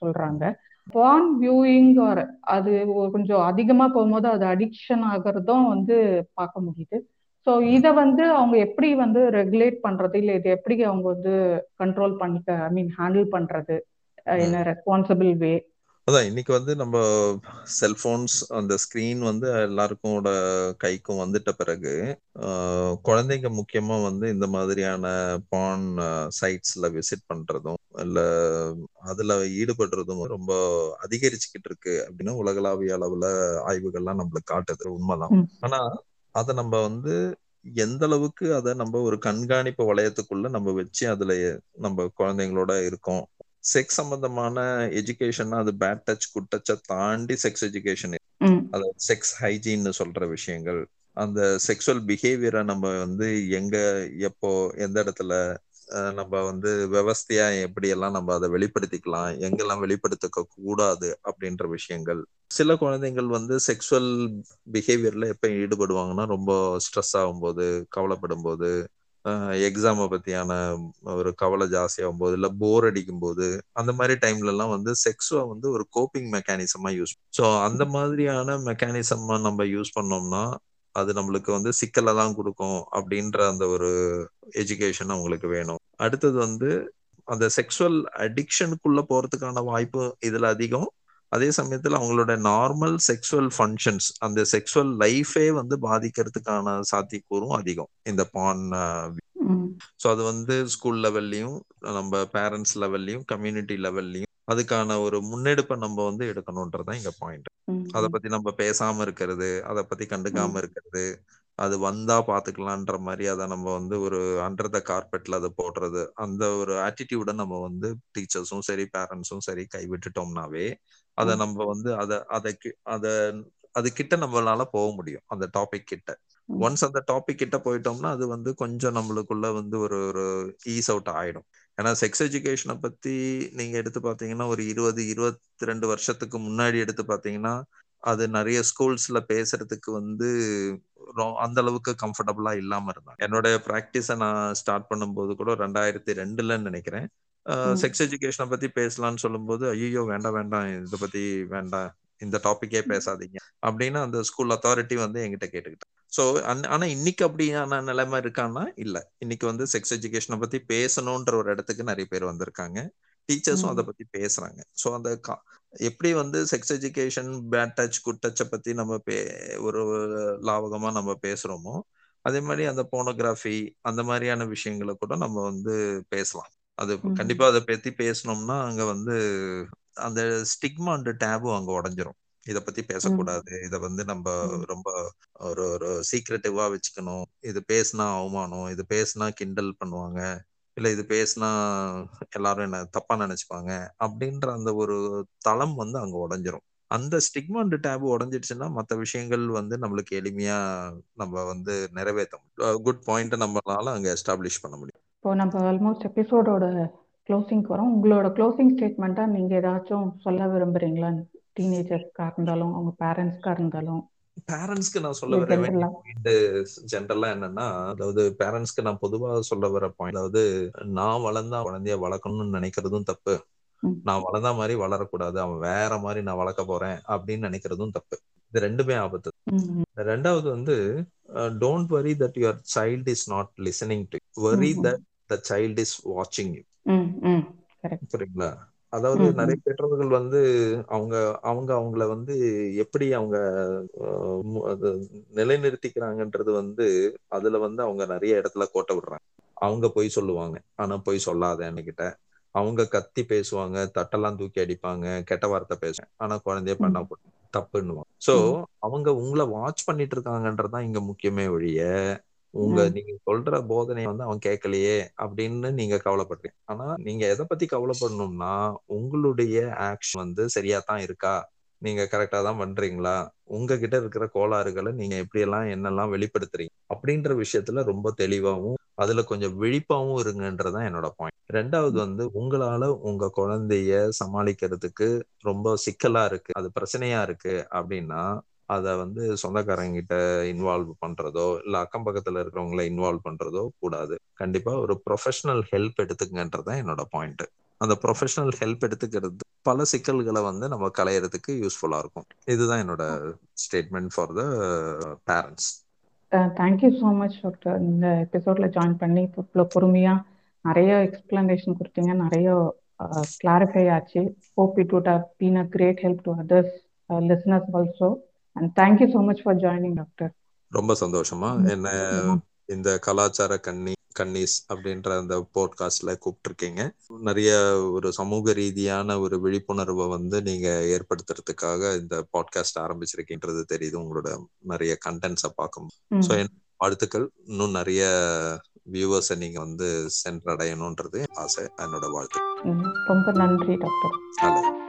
சொல்றாங்க. பான் வியூயிங் ஆர் அது கொஞ்சம் அதிகமா போகும்போது அது அடிக்ஷன் ஆகிறதும் வந்து பார்க்க முடியுது. ஸோ இதை வந்து அவங்க எப்படி வந்து ரெகுலேட் பண்றது? இல்லை இதை எப்படி அவங்க வந்து கண்ட்ரோல் பண்ணிக்க ஐ மீன் ஹேண்டில் பண்றது? என்ன ரெஸ்பான்சிபிள் வே அதான் இன்னைக்கு வந்து நம்ம செல்போன்ஸ் அந்த ஸ்கிரீன் வந்து எல்லாருக்கும் கைக்கும் வந்துட்ட பிறகு குழந்தைங்க முக்கியமா வந்து இந்த மாதிரியான பான் சைட்ஸ்ல விசிட் பண்றதும் இல்ல அதுல ஈடுபடுறதும் ரொம்ப அதிகரிச்சுக்கிட்டு இருக்கு அப்படின்னு உலகளாவிய அளவுல ஆய்வுகள்லாம் நம்மளுக்கு காட்டுது. உண்மைதான். ஆனா அதை நம்ம வந்து எந்த அளவுக்கு அதை நம்ம ஒரு கண்காணிப்பு வளையத்துக்குள்ள நம்ம வச்சு அதுல நம்ம குழந்தைங்களோட இருக்கோம். செக்ஸ் சம்பந்தமான எஜுகேஷன் அது பேட் டச் குட் டச்சை தாண்டி செக்ஸ் எஜுகேஷன் அதாவது செக்ஸ் ஹைஜீன்னு சொல்ற விஷயங்கள். அந்த செக்ஸுவல் பிஹேவியரை நம்ம வந்து எங்க எப்போ எந்த இடத்துல நம்ம வந்து விவஸ்தையா எப்படி எல்லாம் நம்ம அதை வெளிப்படுத்திக்கலாம் எங்கெல்லாம் வெளிப்படுத்திக்க கூடாது அப்படின்ற விஷயங்கள். சில குழந்தைகள் வந்து செக்ஸுவல் பிஹேவியர்ல எப்ப ஈடுபடுவாங்கன்னா ரொம்ப ஸ்ட்ரெஸ் ஆகும்போது கவலைப்படும் போது எக்ஸாமை பத்தியான ஒரு கவலை ஜாஸ்தியாகும் போது இல்ல போர் அடிக்கும் போது அந்த மாதிரி டைம்ல எல்லாம் வந்து செக்ஸுவா வந்து ஒரு கோப்பிங் மெக்கானிசமா யூஸ் ஸோ அந்த மாதிரியான மெக்கானிசமா நம்ம யூஸ் பண்ணோம்னா அது நம்மளுக்கு வந்து சிக்கலை தான் கொடுக்கும் அப்படின்ற அந்த ஒரு எஜுகேஷன் அவங்களுக்கு வேணும். அடுத்தது வந்து அந்த செக்ஷுவல் அடிக்ஷனுக்குள்ள போறதுக்கான வாய்ப்பு இதுல அதிகம். அதே சமயத்துல அவங்களோட நார்மல் செக்ஷுவல் ஃபங்க்ஷன்ஸ் அந்த செக்ஷுவல் லைஃபே வந்து பாதிக்கிறதுக்கான சாத்தியக்கூறும் அதிகம். இந்த பான் ஸோ அது வந்து ஸ்கூல் லெவல்லையும் நம்ம பேரண்ட்ஸ் லெவல்லையும் கம்யூனிட்டி லெவல்லையும் அதுக்கான ஒரு முன்னெடுப்பை நம்ம வந்து எடுக்கணும்ன்றதான் இங்க பாயிண்ட் அதை பத்தி நம்ம பேசாம இருக்கிறது அதை பத்தி கண்டுக்காம இருக்கிறது அது வந்தா பாத்துக்கலான்ற மாதிரி அதை நம்ம வந்து ஒரு அண்டர் த கார்பெட்ல அதை போடுறது அந்த ஒரு ஆட்டிடியூட நம்ம வந்து டீச்சர்ஸும் சரி பேரண்ட்ஸும் சரி கைவிட்டுட்டோம்னாவே அதை. நம்ம வந்து அதை அதை அதை அது கிட்ட நம்மளால போக முடியும் அந்த டாபிக் கிட்ட. ஒன்ஸ் அந்த டாபிக் கிட்ட போயிட்டோம்னா அது வந்து கொஞ்சம் நம்மளுக்குள்ள வந்து ஒரு ஒரு ஈஸ் அவுட் ஆயிடும். ஏன்னா செக்ஸ் எஜுகேஷனை பத்தி நீங்க எடுத்து பாத்தீங்கன்னா ஒரு இருபது இருபத்தி ரெண்டு வருஷத்துக்கு முன்னாடி எடுத்து பாத்தீங்கன்னா அது நிறைய ஸ்கூல்ஸ்ல பேசுறதுக்கு வந்து அந்த அளவுக்கு கம்ஃபர்டபுளா இல்லாம இருந்தாங்க. என்னோட ப்ராக்டிஸை நான் ஸ்டார்ட் பண்ணும்போது கூட ரெண்டாயிரத்தி ரெண்டுலன்னு நினைக்கிறேன். செக்ஸ் எஜுகேஷனை பத்தி பேசலாம்னு சொல்லும்போது ஐயோ வேண்டாம் வேண்டாம் இதை பத்தி வேண்டாம் இந்த டாபிக்கே பேசாதீங்க. அப்படின்னு அந்த ஸ்கூல் அத்தாரிட்டி வந்து என்கிட்ட கேட்டுக்கிட்டாங்க ஸோ ஆனா இன்னைக்கு அப்படியான நிலைமை இருக்கான்னா இல்ல. இன்னைக்கு வந்து செக்ஸ் எஜுகேஷனை பத்தி பேசணுன்ற ஒரு இடத்துக்கு நிறைய பேர் வந்திருக்காங்க. டீச்சர்ஸும். அதை பத்தி பேசுறாங்க. ஸோ அந்த எப்படி வந்து sex education bad touch good டச்சை பத்தி நம்ம பே ஒரு லாவகமா நம்ம பேசுறோமோ அதே மாதிரி அந்த போனோகிராஃபி அந்த மாதிரியான விஷயங்களை கூட நம்ம வந்து பேசலாம். அது. கண்டிப்பா அதை பத்தி பேசணும்னா அங்க வந்து அந்த ஸ்டிக்மா அண்ட் டேபும் அங்க உடைஞ்சிரும். இத பத்தி பேசக்கூடாது. இத வந்து நம்ம. ரொம்ப ஒரு ஒரு சீக்ரெட்டிவா வச்சுக்கணும். இது பேசினா அவமானம் இது பேசினா கிண்டல் பண்ணுவாங்க இல்ல இது பேசினா எல்லாரும் என்ன தப்பா நினைச்சுப்பாங்க அப்படின்ற அந்த ஒரு தளம் வந்து அங்க உடைஞ்சிரும். அந்த ஸ்டிக்மா அண்ட் டேபு உடைஞ்சிடுச்சுன்னா மற்ற விஷயங்கள் வந்து நம்மளுக்கு எளிமையா நம்ம வந்து நிறைவேற்ற குட் பாயிண்ட் நம்மளால அங்க எஸ்டாப்ளிஷ் பண்ண முடியும். இப்போ நம்ம ஆல்மோஸ்ட் எபிசோடோட க்ளோசிங்க்கு வரோம். உங்களோட க்ளோசிங் ஸ்டேட்மெண்ட்டாக நீங்கள் ஏதாச்சும் சொல்ல விரும்புறீங்களா? டீனேஜர்ஸ்க்காக இருந்தாலும் அவங்க பேரண்ட்ஸ்க்காக இருந்தாலும்? பேரண்ட்ஸ்க்கு நான் சொல்ல வர பாயிண்ட் ஜென்ரலா என்னன்னா அதாவது பேரண்ட்ஸ்க்கு நான் பொதுவா சொல்ல வர பாயிண்ட் அதாவது நான் வளர்ந்தா குழந்தைய வளர்க்கணும்னு நினைக்கிறதும் தப்பு. நான் வளர்ந்தா மாதிரி வளரக்கூடாது அவன் வேற மாதிரி நான் வளர்க்க போறேன் அப்படின்னு நினைக்கிறதும் தப்பு. இது ரெண்டுமே ஆபத்து. ரெண்டாவது வந்து don't worry that your child is not listening to worry that the child is வாட்சிங் யூ புரியுங்களா அதாவது நிறைய பெற்றோர்கள் வந்து அவங்க அவங்க அவங்கள வந்து எப்படி அவங்க நிலைநிறுத்திக்கிறாங்கன்றது வந்து அதுல வந்து அவங்க நிறைய இடத்துல கோட்டை விடுறாங்க. அவங்க பொய் சொல்லுவாங்க. ஆனா பொய் சொல்லாத என்கிட்ட அவங்க கத்தி பேசுவாங்க தட்டெல்லாம் தூக்கி அடிப்பாங்க கெட்ட வார்த்தை பேசுவாங்க ஆனா குழந்தைய பண்ண தப்புன்னுவாங்க. சோ அவங்க உங்களை வாட்ச் பண்ணிட்டு இருக்காங்கன்றதுதான் இங்க முக்கியமே ஒழிய உங்க நீங்க சொல்ற போதனையை வந்து அவன் கேட்கலையே அப்படின்னு நீங்க கவலைப்படுறீங்க. ஆனா நீங்க எதை பத்தி கவலைப்படணும்னா உங்களுடைய ஆக்ஷன் வந்து சரியா தான் இருக்கா? நீங்க கரெக்டா தான் பண்றீங்களா? உங்ககிட்ட இருக்கிற கோளாறுகளை நீங்க எப்படி எல்லாம் என்னெல்லாம் வெளிப்படுத்துறீங்க? அப்படின்ற விஷயத்துல ரொம்ப தெளிவாவும் அதுல கொஞ்சம் விழிப்பாவும் இருங்கன்றதான் என்னோட பாயிண்ட் ரெண்டாவது வந்து உங்களால உங்க குழந்தைய சமாளிக்கிறதுக்கு ரொம்ப சிக்கலா இருக்கு. அது பிரச்சனையா இருக்கு அப்படின்னா அதை வந்து சொந்தக்காரங்கிட்ட இன்வால்வ் பண்றதோ இல்ல அக்கம் பக்கத்துல இருக்கிறவங்கள இன்வால்வ் பண்றதோ கூடாது. கண்டிப்பா ஒரு ப்ரொஃபஷனல் ஹெல்ப் எடுத்துக்கங்கன்றதான் என்னோட பாயிண்ட் அந்த ப்ரொஃபஷனல் ஹெல்ப் எடுத்துக்கிறது பல சிக்கல்களை வந்து நம்ம களையறதுக்கு யூஸ்ஃபுல்லா இருக்கும். இதுதான் என்னோட statement for the parents thank you so much doctor இந்த எபிசோட்ல ஜாயின் பண்ணி இப்போ பொறுமையா பொறுமையாக நிறைய எக்ஸ்பிளனேஷன் கொடுத்தீங்க. நிறைய கிளாரிஃபை ஆச்சு. Hope it would have been a great help to others uh, also thank you so much for joining doctor ரொம்ப சந்தோஷமா. என்ன இந்த கலாச்சார கண்ணி கன்னிஸ் அப்படின்ற அந்த போட்காஸ்ட்ல கூப்பிட்டுருக்கீங்க. நிறைய ஒரு சமூக ரீதியான ஒரு விழிப்புணர்வை வந்து நீங்க ஏற்படுத்துறதுக்காக இந்த பாட்காஸ்ட் ஆரம்பிச்சிருக்கீன்றது தெரியுது. உங்களோட நிறைய கண்டென்ட்ஸை பார்க்கும். ஸோ என் வாழ்த்துக்கள். இன்னும் நிறைய வியூவர்ஸை நீங்க வந்து சென்றடையணுன்றது ஆசை. என்னோட வாழ்த்து ரொம்ப நன்றி டாக்டர்